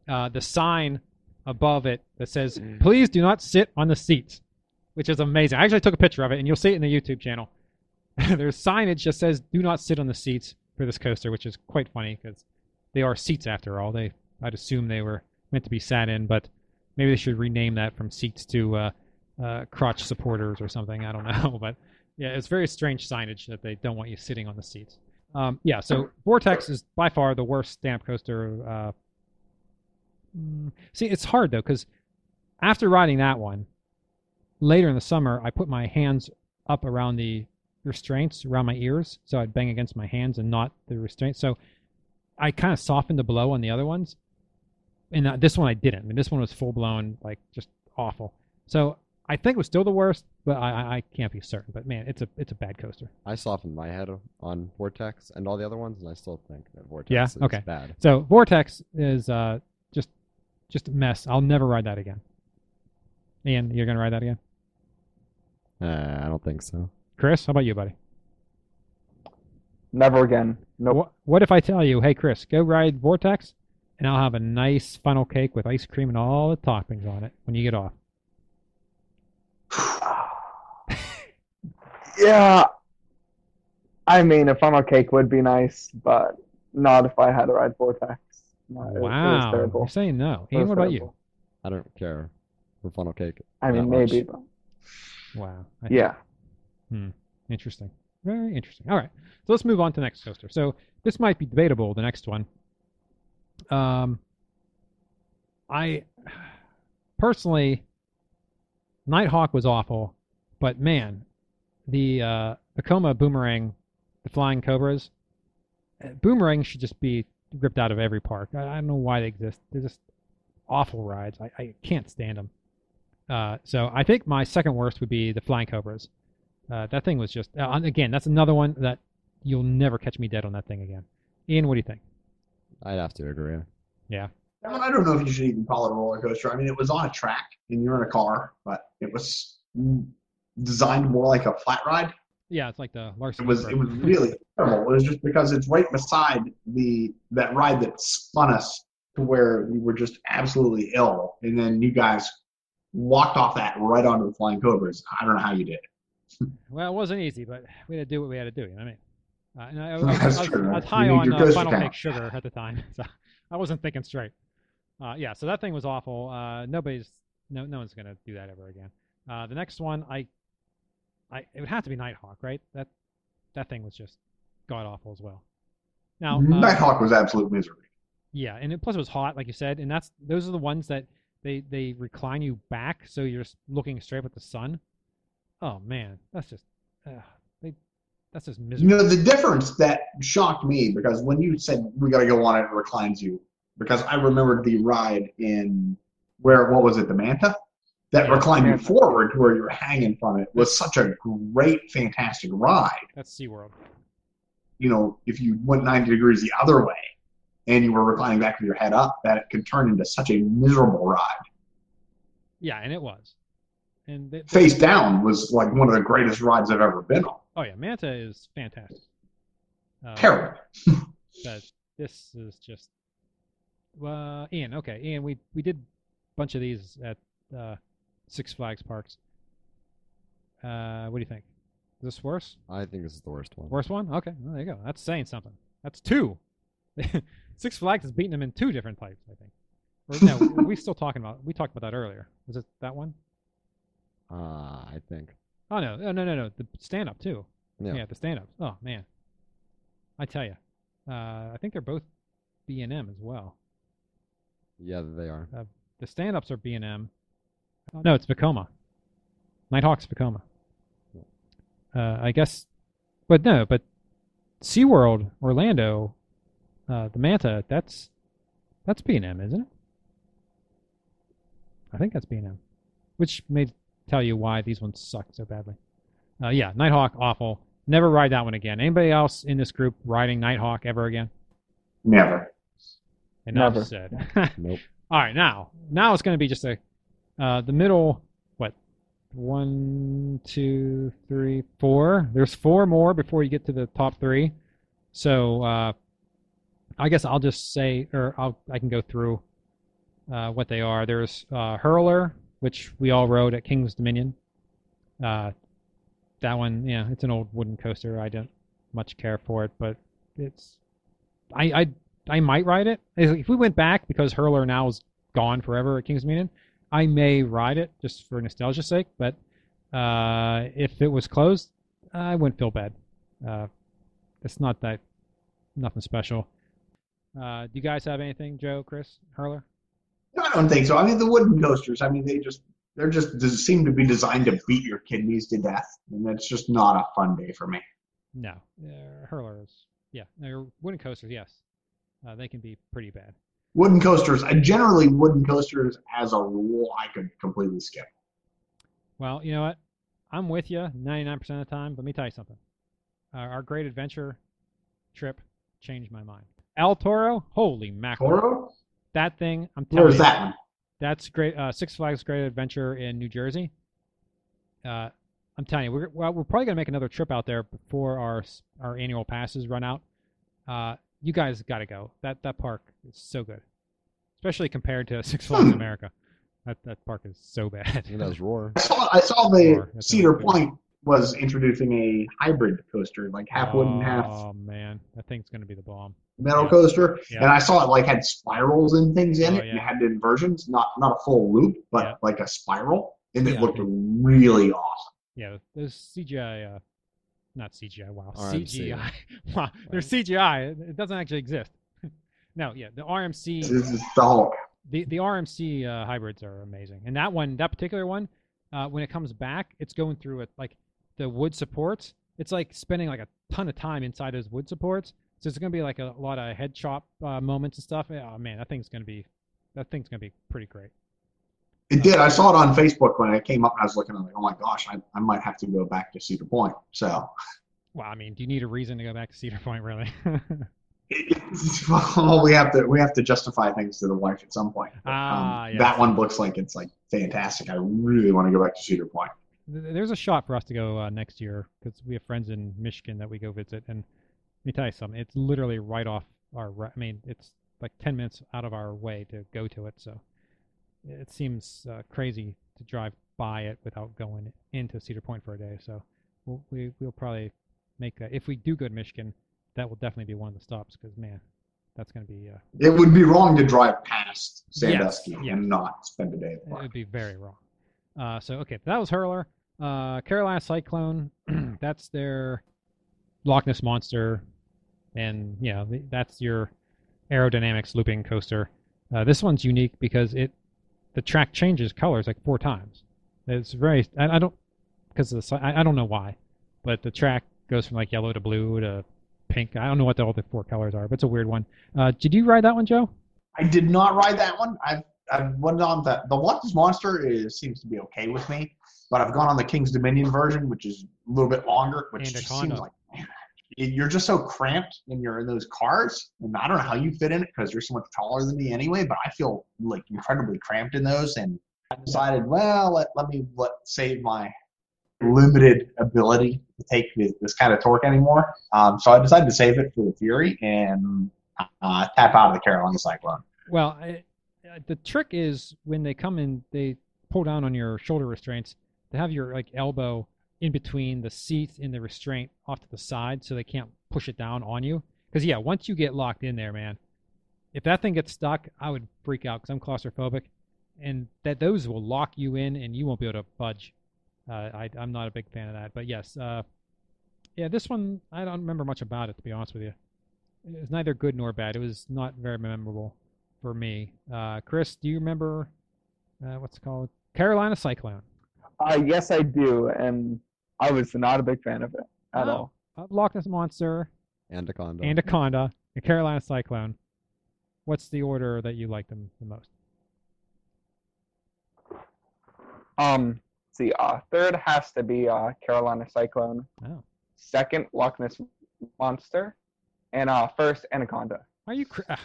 [SPEAKER 2] uh, the sign above it that says
[SPEAKER 3] Mm.
[SPEAKER 2] "Please do not sit on the seats," which is amazing. I actually took a picture of it, and you'll see it in the YouTube channel. *laughs* There's signage that says "Do not sit on the seats" for this coaster, which is quite funny because they are seats after all. They, I'd assume they were meant to be sat in, but maybe they should rename that from seats to uh, uh, crotch supporters or something. I don't *laughs* know, but yeah, it's very strange signage that they don't want you sitting on the seats. Um, yeah, so Vortex is by far the worst stand-up coaster. Uh, mm, see, it's hard though because after riding that one, later in the summer, I put my hands up around the restraints around my ears, so I'd bang against my hands and not the restraints. So I kind of softened the blow on the other ones, and uh, this one I didn't. I mean, this one was full blown, like just awful. So I think it was still the worst, but I, I, I can't be certain. But man, it's a it's a bad coaster.
[SPEAKER 3] I softened my head on Vortex and all the other ones, and I still think that Vortex
[SPEAKER 2] Yeah?
[SPEAKER 3] is
[SPEAKER 2] Okay.
[SPEAKER 3] bad.
[SPEAKER 2] So Vortex is uh, just just a mess. I'll never ride that again. Ian, you're gonna ride that again?
[SPEAKER 3] Uh, I don't think so.
[SPEAKER 2] Chris, how about you, buddy?
[SPEAKER 5] Never again. Nope.
[SPEAKER 2] What, what if I tell you, hey, Chris, go ride Vortex, and I'll have a nice funnel cake with ice cream and all the toppings on it when you get off? *sighs*
[SPEAKER 5] Yeah. I mean, a funnel cake would be nice, but not if I had to ride Vortex. No, it- it was
[SPEAKER 2] wow,
[SPEAKER 5] terrible.
[SPEAKER 2] you're saying no. Ian,
[SPEAKER 5] was
[SPEAKER 2] what about you?
[SPEAKER 3] I don't care for funnel cake.
[SPEAKER 5] I mean, maybe, but
[SPEAKER 2] Wow. I
[SPEAKER 5] yeah.
[SPEAKER 2] Interesting. Very interesting. All right. So let's move on to the next coaster. So this might be debatable, the next one. Um, I personally, Nighthawk was awful, but man, the uh, Vekoma Boomerang, the Flying Cobras, uh, Boomerang should just be ripped out of every park. I, I don't know why they exist. They're just awful rides. I, I can't stand them. Uh, so I think my second worst would be the Flying Cobras. Uh, that thing was just uh, again. That's another one that you'll never catch me dead on that thing again. Ian, what do you think?
[SPEAKER 3] I'd have to agree.
[SPEAKER 4] That one, I don't know if you should even call it a roller coaster. I mean, it was on a track and you're in a car, but it was designed more like a flat ride.
[SPEAKER 2] Yeah, it's like the Larson.
[SPEAKER 4] It was it was really terrible. It was just because it's right beside the that ride that spun us to where we were just absolutely ill, and then you guys walked off that right onto the flying cobras. I don't know how you did. *laughs*
[SPEAKER 2] Well, it wasn't easy, but we had to do what we had to do. You know what I mean? Uh, and I, I, *laughs* I, I was. I was high on uh, funnel cake sugar at the time, *laughs* so I wasn't thinking straight. Uh, yeah, so that thing was awful. Uh, nobody's no no one's gonna do that ever again. Uh, the next one, I, I it would have to be Nighthawk, right? That that thing was just god awful as well. Now, uh,
[SPEAKER 4] Nighthawk was absolute misery.
[SPEAKER 2] Yeah, and it, plus it was hot, like you said, and that's those are the ones that they they recline you back, so you're just looking straight at the sun. Oh man, that's just uh, they that's just miserable.
[SPEAKER 4] You know, the difference that shocked me because when you said we got to go on it, it reclines you, because I remembered the ride in where what was it, the Manta, that
[SPEAKER 2] Yeah,
[SPEAKER 4] reclined you forward to where you were hanging from it was such a great, fantastic ride.
[SPEAKER 2] That's SeaWorld.
[SPEAKER 4] You know, if you went 90 degrees the other way and you were reclining back with your head up, that it could turn into such a miserable ride.
[SPEAKER 2] Yeah, and it was. And they,
[SPEAKER 4] Face down was like one of the greatest rides I've ever been on.
[SPEAKER 2] oh yeah, Manta is fantastic. Uh,
[SPEAKER 4] Terrible. *laughs*
[SPEAKER 2] But this is just. Uh, Ian, okay, Ian, we we did a bunch of these at uh, Six Flags parks. Uh, what do you think? Is this worse?
[SPEAKER 3] I think this is the worst one.
[SPEAKER 2] Worst one? Okay, well, there you go. That's saying something. That's two. *laughs* Six Flags has beaten them in two different types, I think. Or no, *laughs* we still talking about. We talked about that earlier. Was it that one?
[SPEAKER 3] Uh, I think.
[SPEAKER 2] Oh no, no, no, no, no. The stand up too.
[SPEAKER 3] Yeah.
[SPEAKER 2] Yeah, the stand ups. Oh man, I tell you, uh, I think they're both B and M as well.
[SPEAKER 3] Yeah, they are.
[SPEAKER 2] The stand ups are B and M. No, it's Vekoma. Nighthawk's Vekoma. Uh, I guess, but no, but SeaWorld Orlando, uh, the Manta, that's that's B and M, isn't it? I think that's B and M, which may tell you why these ones suck so badly. Uh, yeah, Nighthawk, awful. Never ride that one again. Anybody else in this group riding Nighthawk ever again?
[SPEAKER 4] Never.
[SPEAKER 2] Enough
[SPEAKER 5] Never.
[SPEAKER 2] said. *laughs*
[SPEAKER 3] Nope.
[SPEAKER 2] All right, now now it's going to be just a uh, the middle. What? One, two, three, four. There's four more before you get to the top three. So uh, I guess I'll just say, or I'll I can go through uh, what they are. There's uh, Hurler, which we all rode at King's Dominion. Uh, that one, yeah, it's an old wooden coaster. I don't much care for it, but it's I I I might ride it. If we went back because Hurler now is gone forever at King's Dominion, I may ride it just for nostalgia's sake. But uh, if it was closed, I wouldn't feel bad. Uh, it's not that nothing special. Uh, do you guys have anything, Joe, Chris, Hurler?
[SPEAKER 4] No, I don't think so. I mean, the wooden coasters. I mean, they just they're just they seem to be designed to beat your kidneys to death, and that's just not a fun day for me.
[SPEAKER 2] No, uh, Hurler is yeah. No, wooden coasters, yes, uh, they can be pretty bad.
[SPEAKER 4] Wooden coasters. I generally wooden coasters as a rule I could completely skip.
[SPEAKER 2] Well, you know what? I'm with you 99% of the time. Let me tell you something. Uh, our great adventure trip changed my mind. El Toro, holy mackerel!
[SPEAKER 4] Toro?
[SPEAKER 2] That thing, I'm telling
[SPEAKER 4] Where's
[SPEAKER 2] you,
[SPEAKER 4] that one?
[SPEAKER 2] that's great. Uh, Six Flags Great Adventure in New Jersey. Uh, I'm telling you, we're well, we're probably gonna make another trip out there before our our annual passes run out. Uh, you guys got to go. That that park is so good, especially compared to *laughs* Six Flags America. That that park is so bad.
[SPEAKER 3] It does *laughs* roar.
[SPEAKER 4] I saw, I saw the
[SPEAKER 2] Or that's
[SPEAKER 4] Cedar
[SPEAKER 2] another thing.
[SPEAKER 4] Point was introducing a hybrid coaster, like half wooden, half
[SPEAKER 2] Oh man, that thing's gonna be the bomb.
[SPEAKER 4] metal
[SPEAKER 2] yeah.
[SPEAKER 4] coaster.
[SPEAKER 2] Yeah.
[SPEAKER 4] And I saw it like had spirals and things in
[SPEAKER 2] Oh,
[SPEAKER 4] it. and. It had inversions, not not a full loop, but
[SPEAKER 2] Yeah.
[SPEAKER 4] like a spiral, and it
[SPEAKER 2] Yeah.
[SPEAKER 4] looked really awesome.
[SPEAKER 2] Yeah, those CGI, uh, not CGI. Wow,
[SPEAKER 3] RMC.
[SPEAKER 2] CGI. *laughs* wow, they're CGI. It, it doesn't actually exist. *laughs* no, yeah, the RMC,
[SPEAKER 4] This is the Hulk.
[SPEAKER 2] the the RMC uh, hybrids are amazing, and that one, that particular one, uh, when it comes back, it's going through it like the wood supports. It's like spending like a ton of time inside those wood supports. So it's gonna be like a, lot of head chop uh, moments and stuff. Oh man, that thing's gonna be, that thing's gonna be pretty great.
[SPEAKER 4] It did. I saw it on Facebook when it came up. I was looking. I'm like, oh my gosh, I, I might have to go back to Cedar Point. So,
[SPEAKER 2] Well, I mean, do you need a reason to go back to Cedar Point, really? *laughs* *laughs*
[SPEAKER 4] well, we have to we have to justify things to the wife at some point. But,
[SPEAKER 2] Ah, yes.
[SPEAKER 4] That one looks like it's like fantastic. I really want to go back to Cedar Point.
[SPEAKER 2] Th- There's a shot for us to go uh, next year because we have friends in Michigan that we go visit, and let me tell you something. It's literally right off our. I mean, it's like ten minutes out of our way to go to it. So it seems uh, crazy to drive by it without going into Cedar Point for a day. So we'll, we we'll probably make that if we do go to Michigan. That will definitely be one of the stops because man, that's going to be uh,
[SPEAKER 4] It would be wrong to drive past Sandusky
[SPEAKER 2] yes.
[SPEAKER 4] and not spend a day at the
[SPEAKER 2] It would be very wrong. Uh, so okay, that was Hurler. Uh, Carolina Cyclone. *clears throat* that's their Loch Ness monster, and you know that's your Arrow Dynamics looping coaster. Uh, this one's unique because it the track changes colors like four times. It's very I, I don't because the I, I don't know why, but the track goes from like yellow to blue to pink. I don't know what the, four colors are, but it's a weird one. Uh, did you ride that one, Joe?
[SPEAKER 4] I did not ride that one. I've I've went on the the Loch Monster is seems to be okay with me, but I've gone on the King's Dominion version, which is a little bit longer, which just seems like man, you're just so cramped when you're in those cars, and I don't know how you fit in it because you're so much taller than me anyway. But I feel like incredibly cramped in those, and I decided, well, let let me let save my limited ability to take this, this kind of torque anymore. Um, so I decided to save it for the Fury and uh, tap out of the Carolina Cyclone.
[SPEAKER 2] Well, I, the trick is when they come in, they pull down on your shoulder restraints. They have your like elbow in between the seat and the restraint off to the side, so they can't push it down on you. Because yeah, once you get locked in there, man, if that thing gets stuck, I would freak out because I'm claustrophobic, and that those will lock you in and you won't be able to budge. Uh, I, I'm not a big fan of that, but yes, uh, yeah, this one I don't remember much about it to be honest with you. It was neither good nor bad. It was not very memorable for me. Uh, Chris, do you remember uh, what's it called Carolina Cyclone?
[SPEAKER 5] Uh, yes, I do, and I was not a big fan of it at
[SPEAKER 2] Oh.
[SPEAKER 5] all.
[SPEAKER 2] Uh, Loch Ness Monster,
[SPEAKER 3] Anaconda.
[SPEAKER 2] Anaconda, and Carolina Cyclone. What's the order that you like them the most?
[SPEAKER 5] Um, let's see, uh, third has to be uh, Carolina Cyclone.
[SPEAKER 2] Oh,
[SPEAKER 5] Second, Loch Ness Monster, and uh, first Anaconda.
[SPEAKER 2] are you? Cr- ah,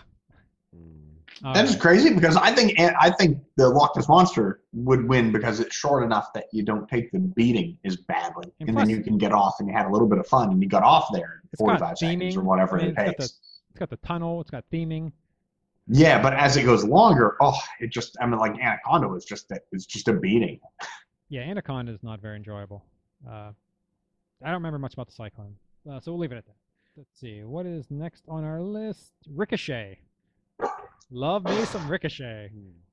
[SPEAKER 3] Hmm.
[SPEAKER 2] All
[SPEAKER 4] That is
[SPEAKER 2] right.
[SPEAKER 4] crazy because I think I think the Loch Ness Monster would win because it's short enough that you don't take the beating as badly,
[SPEAKER 2] And
[SPEAKER 4] and,
[SPEAKER 2] plus-
[SPEAKER 4] then you can get off and you had a little bit of fun and you got off there in 45 seconds or whatever
[SPEAKER 2] I mean,
[SPEAKER 4] it
[SPEAKER 2] it's got
[SPEAKER 4] takes.
[SPEAKER 2] It's got the tunnel. It's got theming.
[SPEAKER 4] Yeah, but as it goes longer, oh, it just I mean like Anaconda was just a, it's just a beating.
[SPEAKER 2] Yeah, Anaconda is not very enjoyable. Uh, I don't remember much about the Cyclone, uh, so we'll leave it at that. Let's see what is next on our list. Ricochet. Love me some *sighs* Ricochet.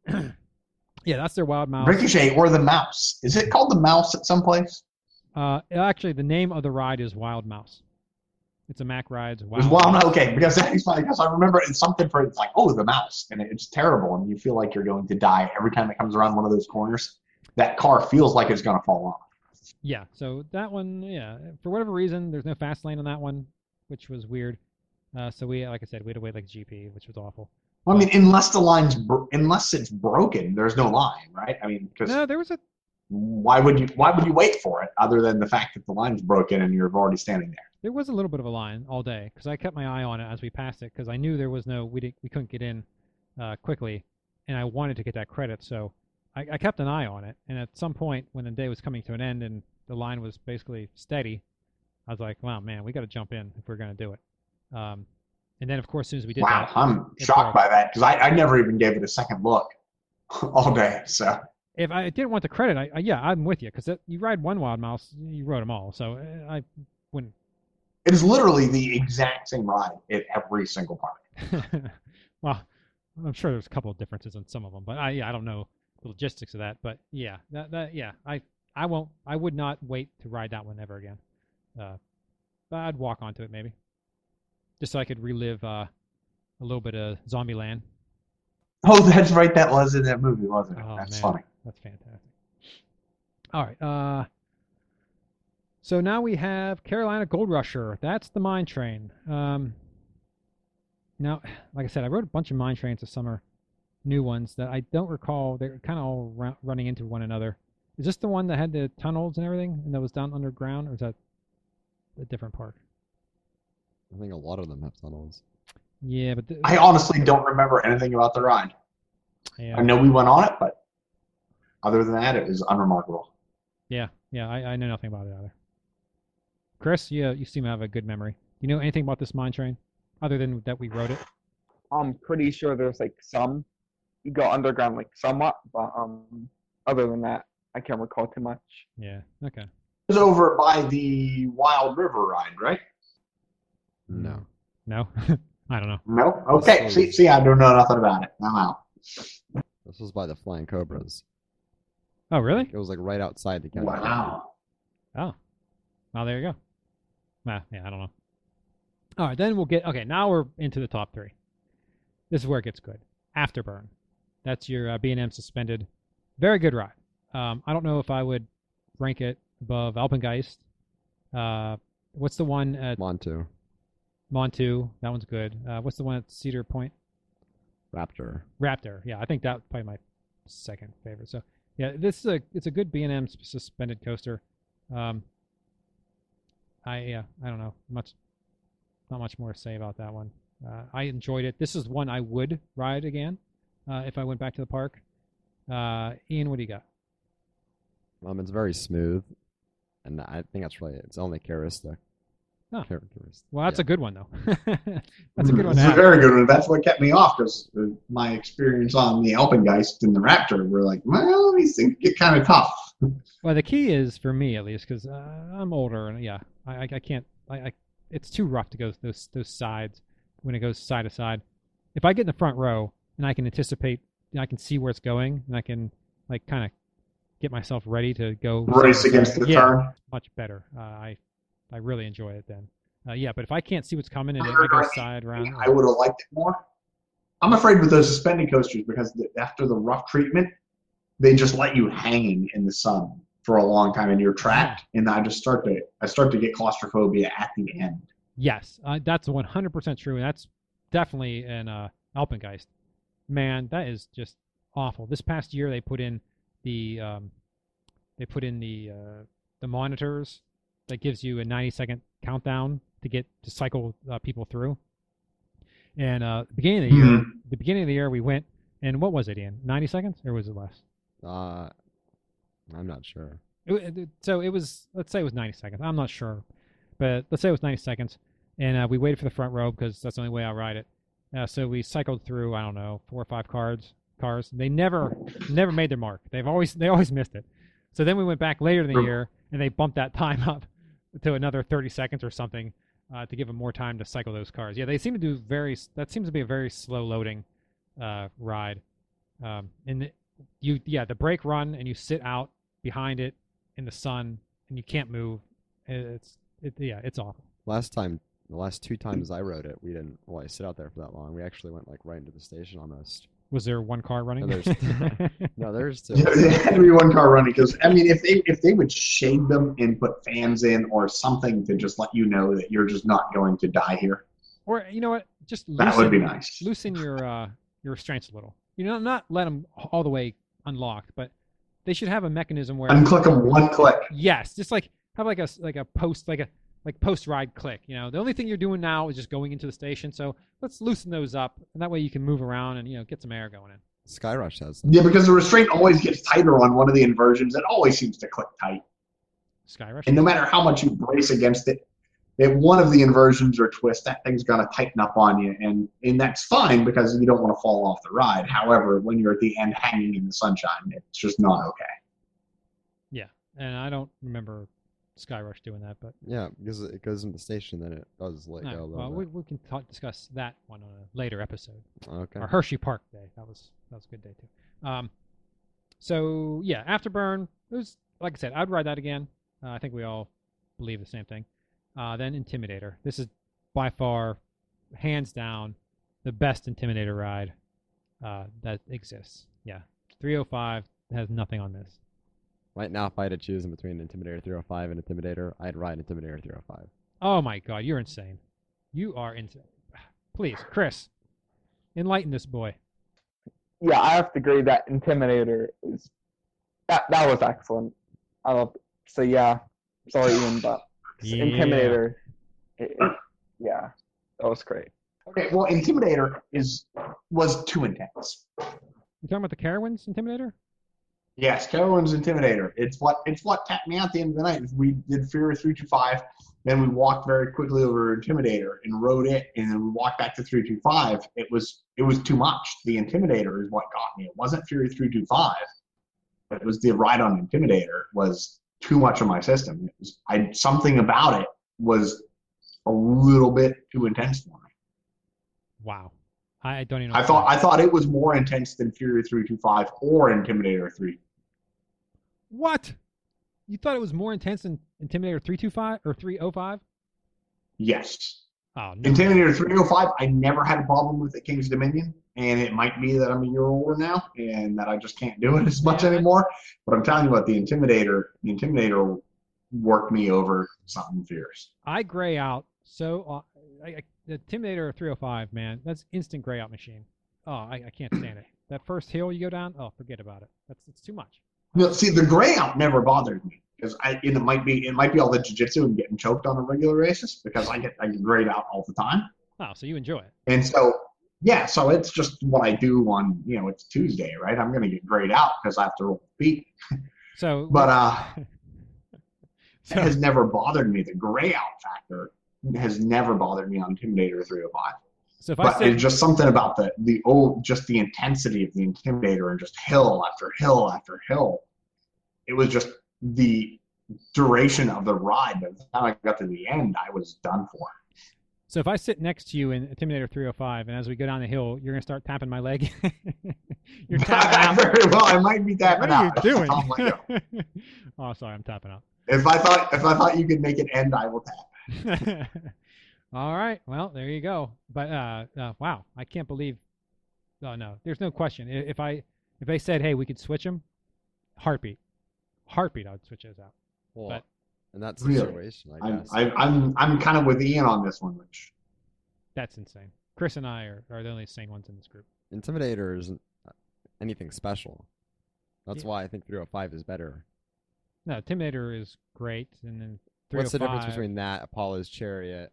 [SPEAKER 3] Hmm. *clears throat*
[SPEAKER 2] Yeah, that's their wild mouse.
[SPEAKER 4] Ricochet or the Mouse. Is it called the Mouse at some place?
[SPEAKER 2] Uh, actually, the name of the ride is Wild Mouse. It's a Mack Rides
[SPEAKER 4] It
[SPEAKER 2] Wild.
[SPEAKER 4] was well,
[SPEAKER 2] Mouse.
[SPEAKER 4] no, okay, because that's funny because I remember it's something for it's like oh the mouse and it's terrible and you feel like you're going to die every time it comes around one of those corners. That car feels like it's going to fall off.
[SPEAKER 2] Yeah, so that one, yeah, for whatever reason, there's no fast lane on that one, which was weird. Uh, so we, like I said, we had to wait like GP, which was awful.
[SPEAKER 4] I mean, unless the line's bro- unless it's broken, there's no line, right? I mean, because
[SPEAKER 2] No, there was a
[SPEAKER 4] why would you why would you wait for it other than the fact that the line's broken and you're already standing there?
[SPEAKER 2] there was a little bit of a line all day because I kept my eye on it as we passed it because I knew there was no we didn't we couldn't get in uh, quickly and I wanted to get that credit, so I, I kept an eye on it. And at some point, when the day was coming to an end and the line was basically steady, I was like, "Wow, man, we got to jump in if we're going to do it." Um, and then, of course, as soon as we did
[SPEAKER 4] Wow,
[SPEAKER 2] that,
[SPEAKER 4] I'm shocked by that because I, I never even gave it a second look *laughs* all day. So
[SPEAKER 2] if I didn't want the credit, I, I yeah, I'm with you because you ride one wild mouse, you rode them all, so uh, I wouldn't.
[SPEAKER 4] it is literally the exact same ride at every single park. *laughs*
[SPEAKER 2] well, I'm sure there's a couple of differences in some of them, but I yeah, I don't know the logistics of that. But yeah, that that yeah, I I won't I would not wait to ride that one ever again. Uh, but I'd walk onto it maybe, just so I could relive uh, a little bit of Zombieland.
[SPEAKER 4] Oh, that's right. That was in that movie, wasn't it?
[SPEAKER 2] Oh,
[SPEAKER 4] that's
[SPEAKER 2] man.
[SPEAKER 4] funny.
[SPEAKER 2] That's fantastic. All right. Uh, so now we have Carolina Gold Rusher. That's the mine train. Um, now, like I said, I wrote a bunch of mine trains this summer, new ones that I don't recall. They're kind of all ru- running into one another. Is this the one that had the tunnels and everything, and that was down underground, or is that a different park?
[SPEAKER 3] I think a lot of them have tunnels.
[SPEAKER 2] Yeah, but the,
[SPEAKER 4] I honestly don't remember anything about the ride.
[SPEAKER 2] yeah,
[SPEAKER 4] I know we went on it, but other than that, it was unremarkable.
[SPEAKER 2] yeah, yeah. I, I know nothing about it either. Chris, you you seem to have a good memory. You know anything about this mine train, other than that we wrote it?
[SPEAKER 5] I'm pretty sure there's like some you go underground like somewhat, but um other than that, I can't recall too much.
[SPEAKER 2] Yeah. Okay.
[SPEAKER 4] It was over by the Wild River ride, right?
[SPEAKER 3] No.
[SPEAKER 2] No. *laughs* I don't know.
[SPEAKER 4] No. Okay. See, see, I don't know nothing about it. I'm out.
[SPEAKER 3] This was by the Flying Cobras.
[SPEAKER 2] Oh, really?
[SPEAKER 3] It was like right outside the county.
[SPEAKER 4] Wow.
[SPEAKER 2] Oh. Well, there you go. Well, yeah, I don't know. All right, then we'll get. Okay, now we're into the top three. This is where it gets good. Afterburn. That's your uh, B&M suspended. Very good ride. Um, I don't know if I would rank it above Alpengeist. Uh, what's the one at
[SPEAKER 3] Montu,
[SPEAKER 2] Montu? That one's good. Uh, what's the one at Cedar Point?
[SPEAKER 3] Raptor.
[SPEAKER 2] Raptor. Yeah, I think that's probably my second favorite. So yeah, this is a it's a good B and M suspended coaster. Um, I yeah, I don't know much, not much more to say about that one. Uh, I enjoyed it. This is one I would ride again uh, if I went back to the park. Uh, Ian, what do you got?
[SPEAKER 3] Um, it's very smooth, and I think that's really its only characteristic.
[SPEAKER 2] Oh.
[SPEAKER 3] Characteristic.
[SPEAKER 2] Well, that's
[SPEAKER 3] Yeah.
[SPEAKER 2] a good one though. *laughs* that's a good one
[SPEAKER 4] It's a very good one. That's what kept me off because my experience on the Alpengeist and the Raptor were like, well, these things get kind of tough. *laughs*
[SPEAKER 2] Well, the key is for me at least because uh, I'm older and yeah, I, I, I can't. I, I it's too rough to go those those sides when it goes side to side. If I get in the front row and I can anticipate, and I can see where it's going, and I can like kind of get myself ready to go
[SPEAKER 4] Race against the
[SPEAKER 2] yeah,
[SPEAKER 4] turn.
[SPEAKER 2] much better. Uh, I I really enjoy it then. Uh, yeah, but if I can't see what's coming and
[SPEAKER 4] I-
[SPEAKER 2] side around,
[SPEAKER 4] I would have liked it more. I'm afraid with those suspended coasters because after the rough treatment, they just let you hanging in the sun for a long time and you're trapped. And I just start to I start to get claustrophobia at the end.
[SPEAKER 2] Yes, uh, that's 100% true. And that's definitely an uh, Alpengeist. Man, that is just awful. This past year, they put in the um, they put in the uh, the monitors that gives you a 90 second countdown to get to cycle uh, people through. And uh, the beginning of the year,
[SPEAKER 4] Mhm.
[SPEAKER 2] the beginning of the year, we went and what was it, Ian? 90 seconds or was it less?
[SPEAKER 3] Uh, I'm not sure.
[SPEAKER 2] It, it- so it was let's say it was 90 seconds i'm not sure but let's say it was 90 seconds and uh, we waited for the front row because that's the only way i ride it uh, so we cycled through i don't know four or five cards cars they never never made their mark they've always they always missed it so then we went back later in the year and they bumped that *laughs* time up to another 30 seconds or something uh, to give them more time to cycle those cars yeah they seem to do very that seems to be a very slow loading uh, ride um, and it- you yeah the brake run and you sit out behind it in the sun and you can't move. It's it, yeah, it's awful.
[SPEAKER 3] Last time, the last two times I rode it, we didn't. Well, I sit out there for that long. We actually went like right into the station almost.
[SPEAKER 2] Was there one car running?
[SPEAKER 3] No, there's- *laughs* No, there's two.
[SPEAKER 4] there had to be one car running because I mean, if they if they would shade them and put fans in or something to just let you know that you're just not going to die here,
[SPEAKER 2] or you know what? Just
[SPEAKER 4] that
[SPEAKER 2] loosen,
[SPEAKER 4] would be nice.
[SPEAKER 2] loosen your uh, your restraints a little. You know, not let them all the way unlocked, but they should have a mechanism where
[SPEAKER 4] Unclick them one click.
[SPEAKER 2] yes, just like have like a s- like a post like a like post ride click. You know, the only thing you're doing now is just going into the station. So let's loosen those up, and that way you can move around and you know get some air going in.
[SPEAKER 3] Skyrush has them.
[SPEAKER 4] Yeah, because the restraint always gets tighter on one of the inversions. It always seems to click tight.
[SPEAKER 2] Skyrush.
[SPEAKER 4] And no matter how much you brace against it, if one of the inversions or twists, that thing's gonna tighten up on you, and and that's fine because you don't want to fall off the ride. However, when you're at the end hanging in the sunshine, it's just not okay.
[SPEAKER 2] Yeah, and I don't remember Skyrush doing that, but
[SPEAKER 3] Yeah, because it goes in the station, then it does let
[SPEAKER 2] no,
[SPEAKER 3] go
[SPEAKER 2] well, we, we can talk, discuss that one on a later episode.
[SPEAKER 3] Okay.
[SPEAKER 2] Or Hershey Park Day. That was that was a good day too. Um, so yeah, Afterburn. It was like I said, I'd ride that again. Uh, I think we all believe the same thing. Uh, then Intimidator. This is by far, hands down, the best Intimidator ride uh, that exists. Yeah, 305 has nothing on this.
[SPEAKER 3] Right now, if I had to choose in between Intimidator 305 and Intimidator, I'd ride Intimidator 305.
[SPEAKER 2] Oh my God, you're insane. You are insane. *sighs* Please, Chris, enlighten this boy.
[SPEAKER 5] Yeah, I have to agree that Intimidator is that that was excellent. I love it. So yeah, sorry Ian, but *laughs*
[SPEAKER 2] Yeah.
[SPEAKER 5] Intimidator, it, it- yeah, that was great.
[SPEAKER 4] Okay, well, Intimidator is was too intense.
[SPEAKER 2] You talking about the Carowinds Intimidator?
[SPEAKER 4] Yes, Carowinds Intimidator. It's what it's what tapped me out at the end of the night. We did Fury three two five, then we walked very quickly over Intimidator and rode it, and then we walked back to three two five. It was it was too much. The Intimidator is what got me. It wasn't Fury three two five, but it was the ride on Intimidator was too much of my system. It was I something about it was a little bit too intense for me.
[SPEAKER 2] Wow. I I don't even know.
[SPEAKER 4] I
[SPEAKER 2] what
[SPEAKER 4] thought. I thought it was more intense than Fury three two five or Intimidator three.
[SPEAKER 2] What? You thought it was more intense than Intimidator 325 or 305?
[SPEAKER 4] Yes.
[SPEAKER 2] Oh, no.
[SPEAKER 4] Intimidator 305, I never had a problem with at King's Dominion, and it might be that I'm a year older now and that I just can't do it as much
[SPEAKER 2] Yeah.
[SPEAKER 4] anymore. But I'm telling you what, the Intimidator, the Intimidator worked me over something fierce.
[SPEAKER 2] I gray out so. Uh, I, I, the Intimidator 305, man, that's instant gray out machine. Oh, I, I can't stand it. That first hill you go down, oh, forget about it. That's it's too much.
[SPEAKER 4] Know, see, the gray out never bothered me because I it might be it might be all the jiu-jitsu and getting choked on a regular basis because I get I get grayed out all the time.
[SPEAKER 2] Oh, so you enjoy it.
[SPEAKER 4] And so, yeah, so it's just what I do on, you know, it's Tuesday, right? I'm going to get grayed out because I have to roll the beat.
[SPEAKER 2] So,
[SPEAKER 4] But uh, *laughs*
[SPEAKER 2] so
[SPEAKER 4] it has never bothered me. The gray out factor has never bothered me on Intimidator 305.
[SPEAKER 2] so if I
[SPEAKER 4] But
[SPEAKER 2] said
[SPEAKER 4] it's just something about the the old, just the intensity of the Intimidator and just hill after hill after hill. It was just the duration of the ride. By the time I got to the end, I was done for.
[SPEAKER 2] so if I sit next to you in Intimidator 305, and as we go down the hill, you're gonna start tapping my leg. *laughs* you're *laughs* tapping.
[SPEAKER 4] Very well, I might be tapping
[SPEAKER 2] What are you
[SPEAKER 4] out.
[SPEAKER 2] doing? *laughs*
[SPEAKER 4] Oh go.
[SPEAKER 2] oh, sorry, I'm tapping out.
[SPEAKER 4] If I thought if I thought you could make it end, I will tap. *laughs*
[SPEAKER 2] All right. Well, there you go. But uh, uh, wow, I can't believe. Oh no, there's no question. I- If I if they said, hey, we could switch them, heartbeat, heartbeat, I would switch those out.
[SPEAKER 3] Well,
[SPEAKER 2] But-
[SPEAKER 3] in that
[SPEAKER 4] Really?
[SPEAKER 3] situation, I
[SPEAKER 4] I'm
[SPEAKER 3] guess.
[SPEAKER 4] I, I'm I'm kind of with Ian on this one, which
[SPEAKER 2] That's insane. Chris and I are, are the only sane ones in this group.
[SPEAKER 3] Intimidator isn't uh, anything special. That's
[SPEAKER 2] Yeah.
[SPEAKER 3] why I think 305 is better.
[SPEAKER 2] No, Intimidator is great, and then
[SPEAKER 3] What's the difference between that, Apollo's Chariot?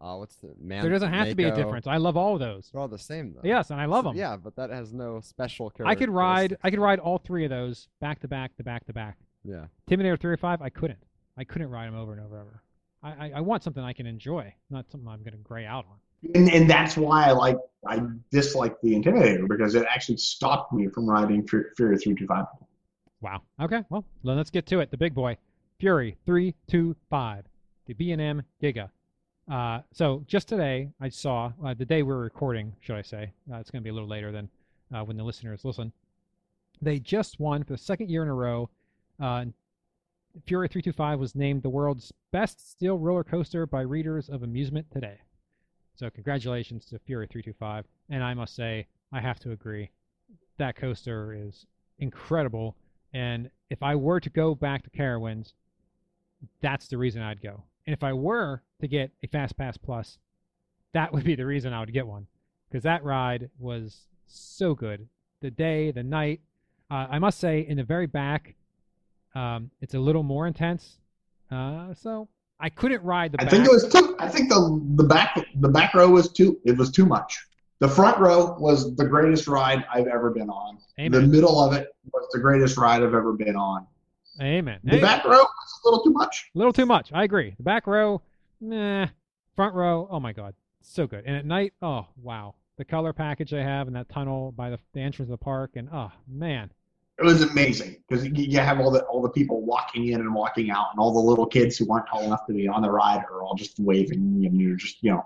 [SPEAKER 3] Uh, what's the man?
[SPEAKER 2] There doesn't have to be a
[SPEAKER 3] Mako?
[SPEAKER 2] difference. I love all of those.
[SPEAKER 3] They're all the same though.
[SPEAKER 2] Yes, and I love
[SPEAKER 3] So,
[SPEAKER 2] them.
[SPEAKER 3] Yeah, but that has no special character.
[SPEAKER 2] I could ride. I could ride all three of those back to back to back to back.
[SPEAKER 3] Yeah.
[SPEAKER 2] Intimidator 305, I couldn't. I couldn't ride them over and over and over. I, I, I want something I can enjoy, not something I'm going to gray out on.
[SPEAKER 4] and, and that's why I like I dislike the Intimidator because it actually stopped me from riding Fu- Fury three two five.
[SPEAKER 2] Wow. Okay. Well, then let's get to it. The big boy, Fury 325, the B&M Giga. Uh, so just today, I saw uh, the day we're recording, should I say? Uh, it's going to be a little later than uh, when the listeners listen. They just won for the second year in a row. Uh, Fury 325 was named the world's best steel roller coaster by readers of Amusement Today. So congratulations to Fury 325. And I must say, I have to agree, that coaster is incredible. And if I were to go back to Carowinds, that's the reason I'd go. And if I were to get a Fast Pass Plus, that would be the reason I would get one because that ride was so good. The day, the night. Uh, I must say, in the very back, um, it's a little more intense. Uh, so I couldn't ride the
[SPEAKER 4] I
[SPEAKER 2] back.
[SPEAKER 4] think it was too. I think the the back the back row was too. It was too much. The front row was the greatest ride I've ever been on. The middle of it was the greatest ride I've ever been on.
[SPEAKER 2] Amen.
[SPEAKER 4] The
[SPEAKER 2] Amen.
[SPEAKER 4] back row was a little too much.
[SPEAKER 2] A little too much. I agree. The back row, nah. Front row, oh my god, so good. And at night, oh wow, the color package they have in that tunnel by the, the entrance of the park, and oh man,
[SPEAKER 4] It was amazing because you, you have all the all the people walking in and walking out, and all the little kids who aren't tall enough to be on the ride are all just waving, and you're just you know,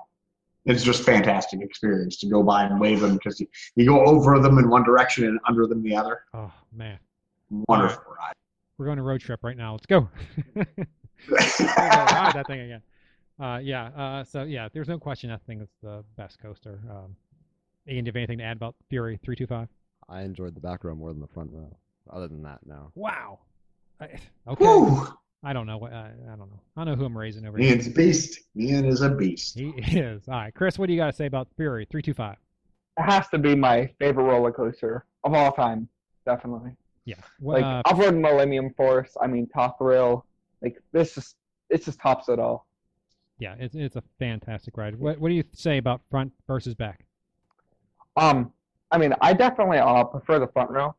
[SPEAKER 4] it's just fantastic experience to go by and wave them because you, you go over them in one direction and under them the other.
[SPEAKER 2] oh man.
[SPEAKER 4] Wonderful ride.
[SPEAKER 2] We're going on a road trip right now. Let's go. *laughs* ride that thing again. Uh, yeah. Uh, so yeah, there's no question I think it's the best coaster. Um, Ian, do you have anything to add about Fury three two five?
[SPEAKER 3] I enjoyed the back row more than the front row. Other than that, no.
[SPEAKER 2] Wow. I, okay.
[SPEAKER 4] Whew.
[SPEAKER 2] I don't know what I, I don't know. I don't know who I'm raising over here.
[SPEAKER 4] Ian's a beast. Ian is a beast.
[SPEAKER 2] He *laughs* is. All right, Chris, what do you got to say about Fury three two five?
[SPEAKER 5] It has to be my favorite roller coaster of all time, definitely.
[SPEAKER 2] Yeah. What,
[SPEAKER 5] Like
[SPEAKER 2] uh,
[SPEAKER 5] I've ridden Millennium Force. I mean, Top Thrill. Like this is it just tops it all.
[SPEAKER 2] yeah, it's it's a fantastic ride. What what do you say about front versus back?
[SPEAKER 5] Um, I mean, I definitely uh, prefer the front row.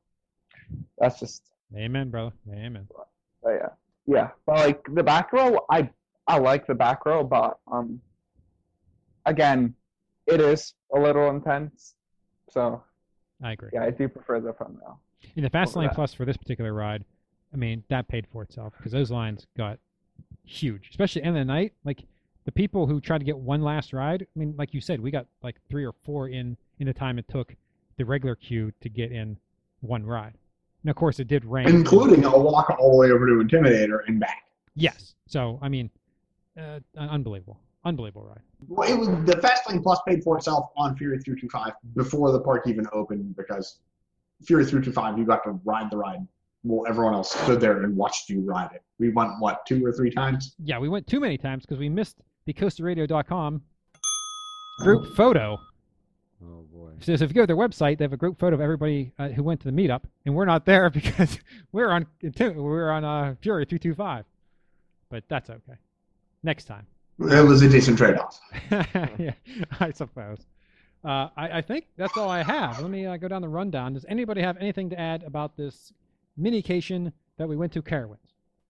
[SPEAKER 5] That's just
[SPEAKER 2] Amen, brother. Amen.
[SPEAKER 5] but yeah, yeah. But like the back row, I I like the back row, but um, again, it is a little intense. So
[SPEAKER 2] I agree.
[SPEAKER 5] yeah, I do prefer the front row.
[SPEAKER 2] In the Fast Lane. Plus for this particular ride, I mean that paid for itself because those lines got huge, especially in the night. Like the people who tried to get one last ride. I mean, like you said, we got like three or four in in the time it took the regular queue to get in one ride. And of course, it did rain,
[SPEAKER 4] Including a walk all the way over to Intimidator and back.
[SPEAKER 2] Yes. So I mean, uh, unbelievable, unbelievable ride.
[SPEAKER 4] Well, it was the Fastlane Plus paid for itself on Fury 325 before the park even opened because Fury 325 you got to ride the ride. Well, everyone else stood there and watched you ride it. We went what two or three times.
[SPEAKER 2] Yeah, we went too many times because we missed the CoasterRadio.com group photo.
[SPEAKER 3] Oh boy.
[SPEAKER 2] So, so if you go to their website, they have a group photo of everybody uh, who went to the meetup, and we're not there *laughs* because we're on we're on uh, Fury three two five. But that's okay. Next time.
[SPEAKER 4] It was a decent trade-off. *laughs*
[SPEAKER 2] yeah, I suppose. Uh, I, I think that's all I have. Let me uh, go down the rundown. Does anybody have anything to add about this minication that we went to Carowinds?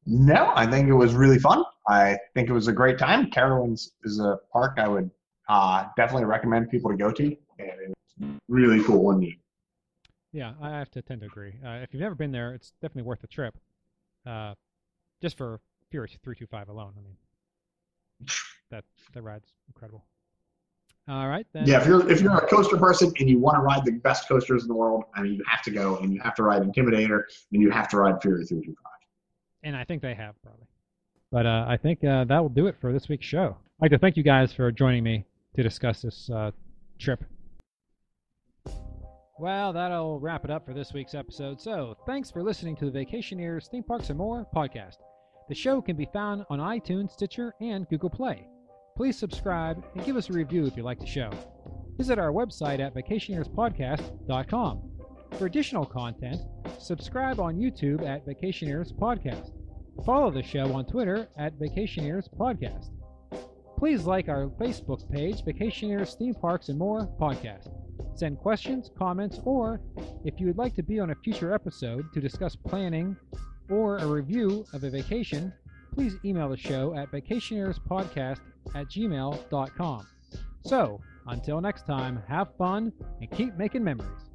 [SPEAKER 4] No, I think it was really fun. I think it was a great time. Carowinds is a park I would uh, definitely recommend people to go to, and it's really cool and neat.
[SPEAKER 2] Yeah, I have to tend to agree. Uh, if you've never been there, it's definitely worth the trip. Uh, just for Fury 325 alone. I mean, that that ride's incredible. All right, then.
[SPEAKER 4] Yeah, if you're if you're a coaster person and you want to ride the best coasters in the world, I mean, you have to go and you have to ride Intimidator and you have to ride Fury 325.
[SPEAKER 2] and I think they have probably. But uh, I think uh, that will do it for this week's show. I'd like to thank you guys for joining me to discuss this uh, trip. Well, that'll wrap it up for this week's episode. So, thanks for listening to the Vacationeers Theme Parks and More podcast. The show can be found on iTunes, Stitcher, and Google Play. Please subscribe and give us a review if you like the show. Visit our website at vacationeerspodcast.com. For additional content, subscribe on YouTube at Vacationeers Podcast. Follow the show on Twitter at Vacationeers Podcast. Please like our Facebook page, Vacationeers Theme Parks and More Podcast. Send questions, comments, or if you would like to be on a future episode to discuss planning or a review of a vacation, please email the show at vacationeerspodcast at gmail.com. So, until next time, have fun and keep making memories.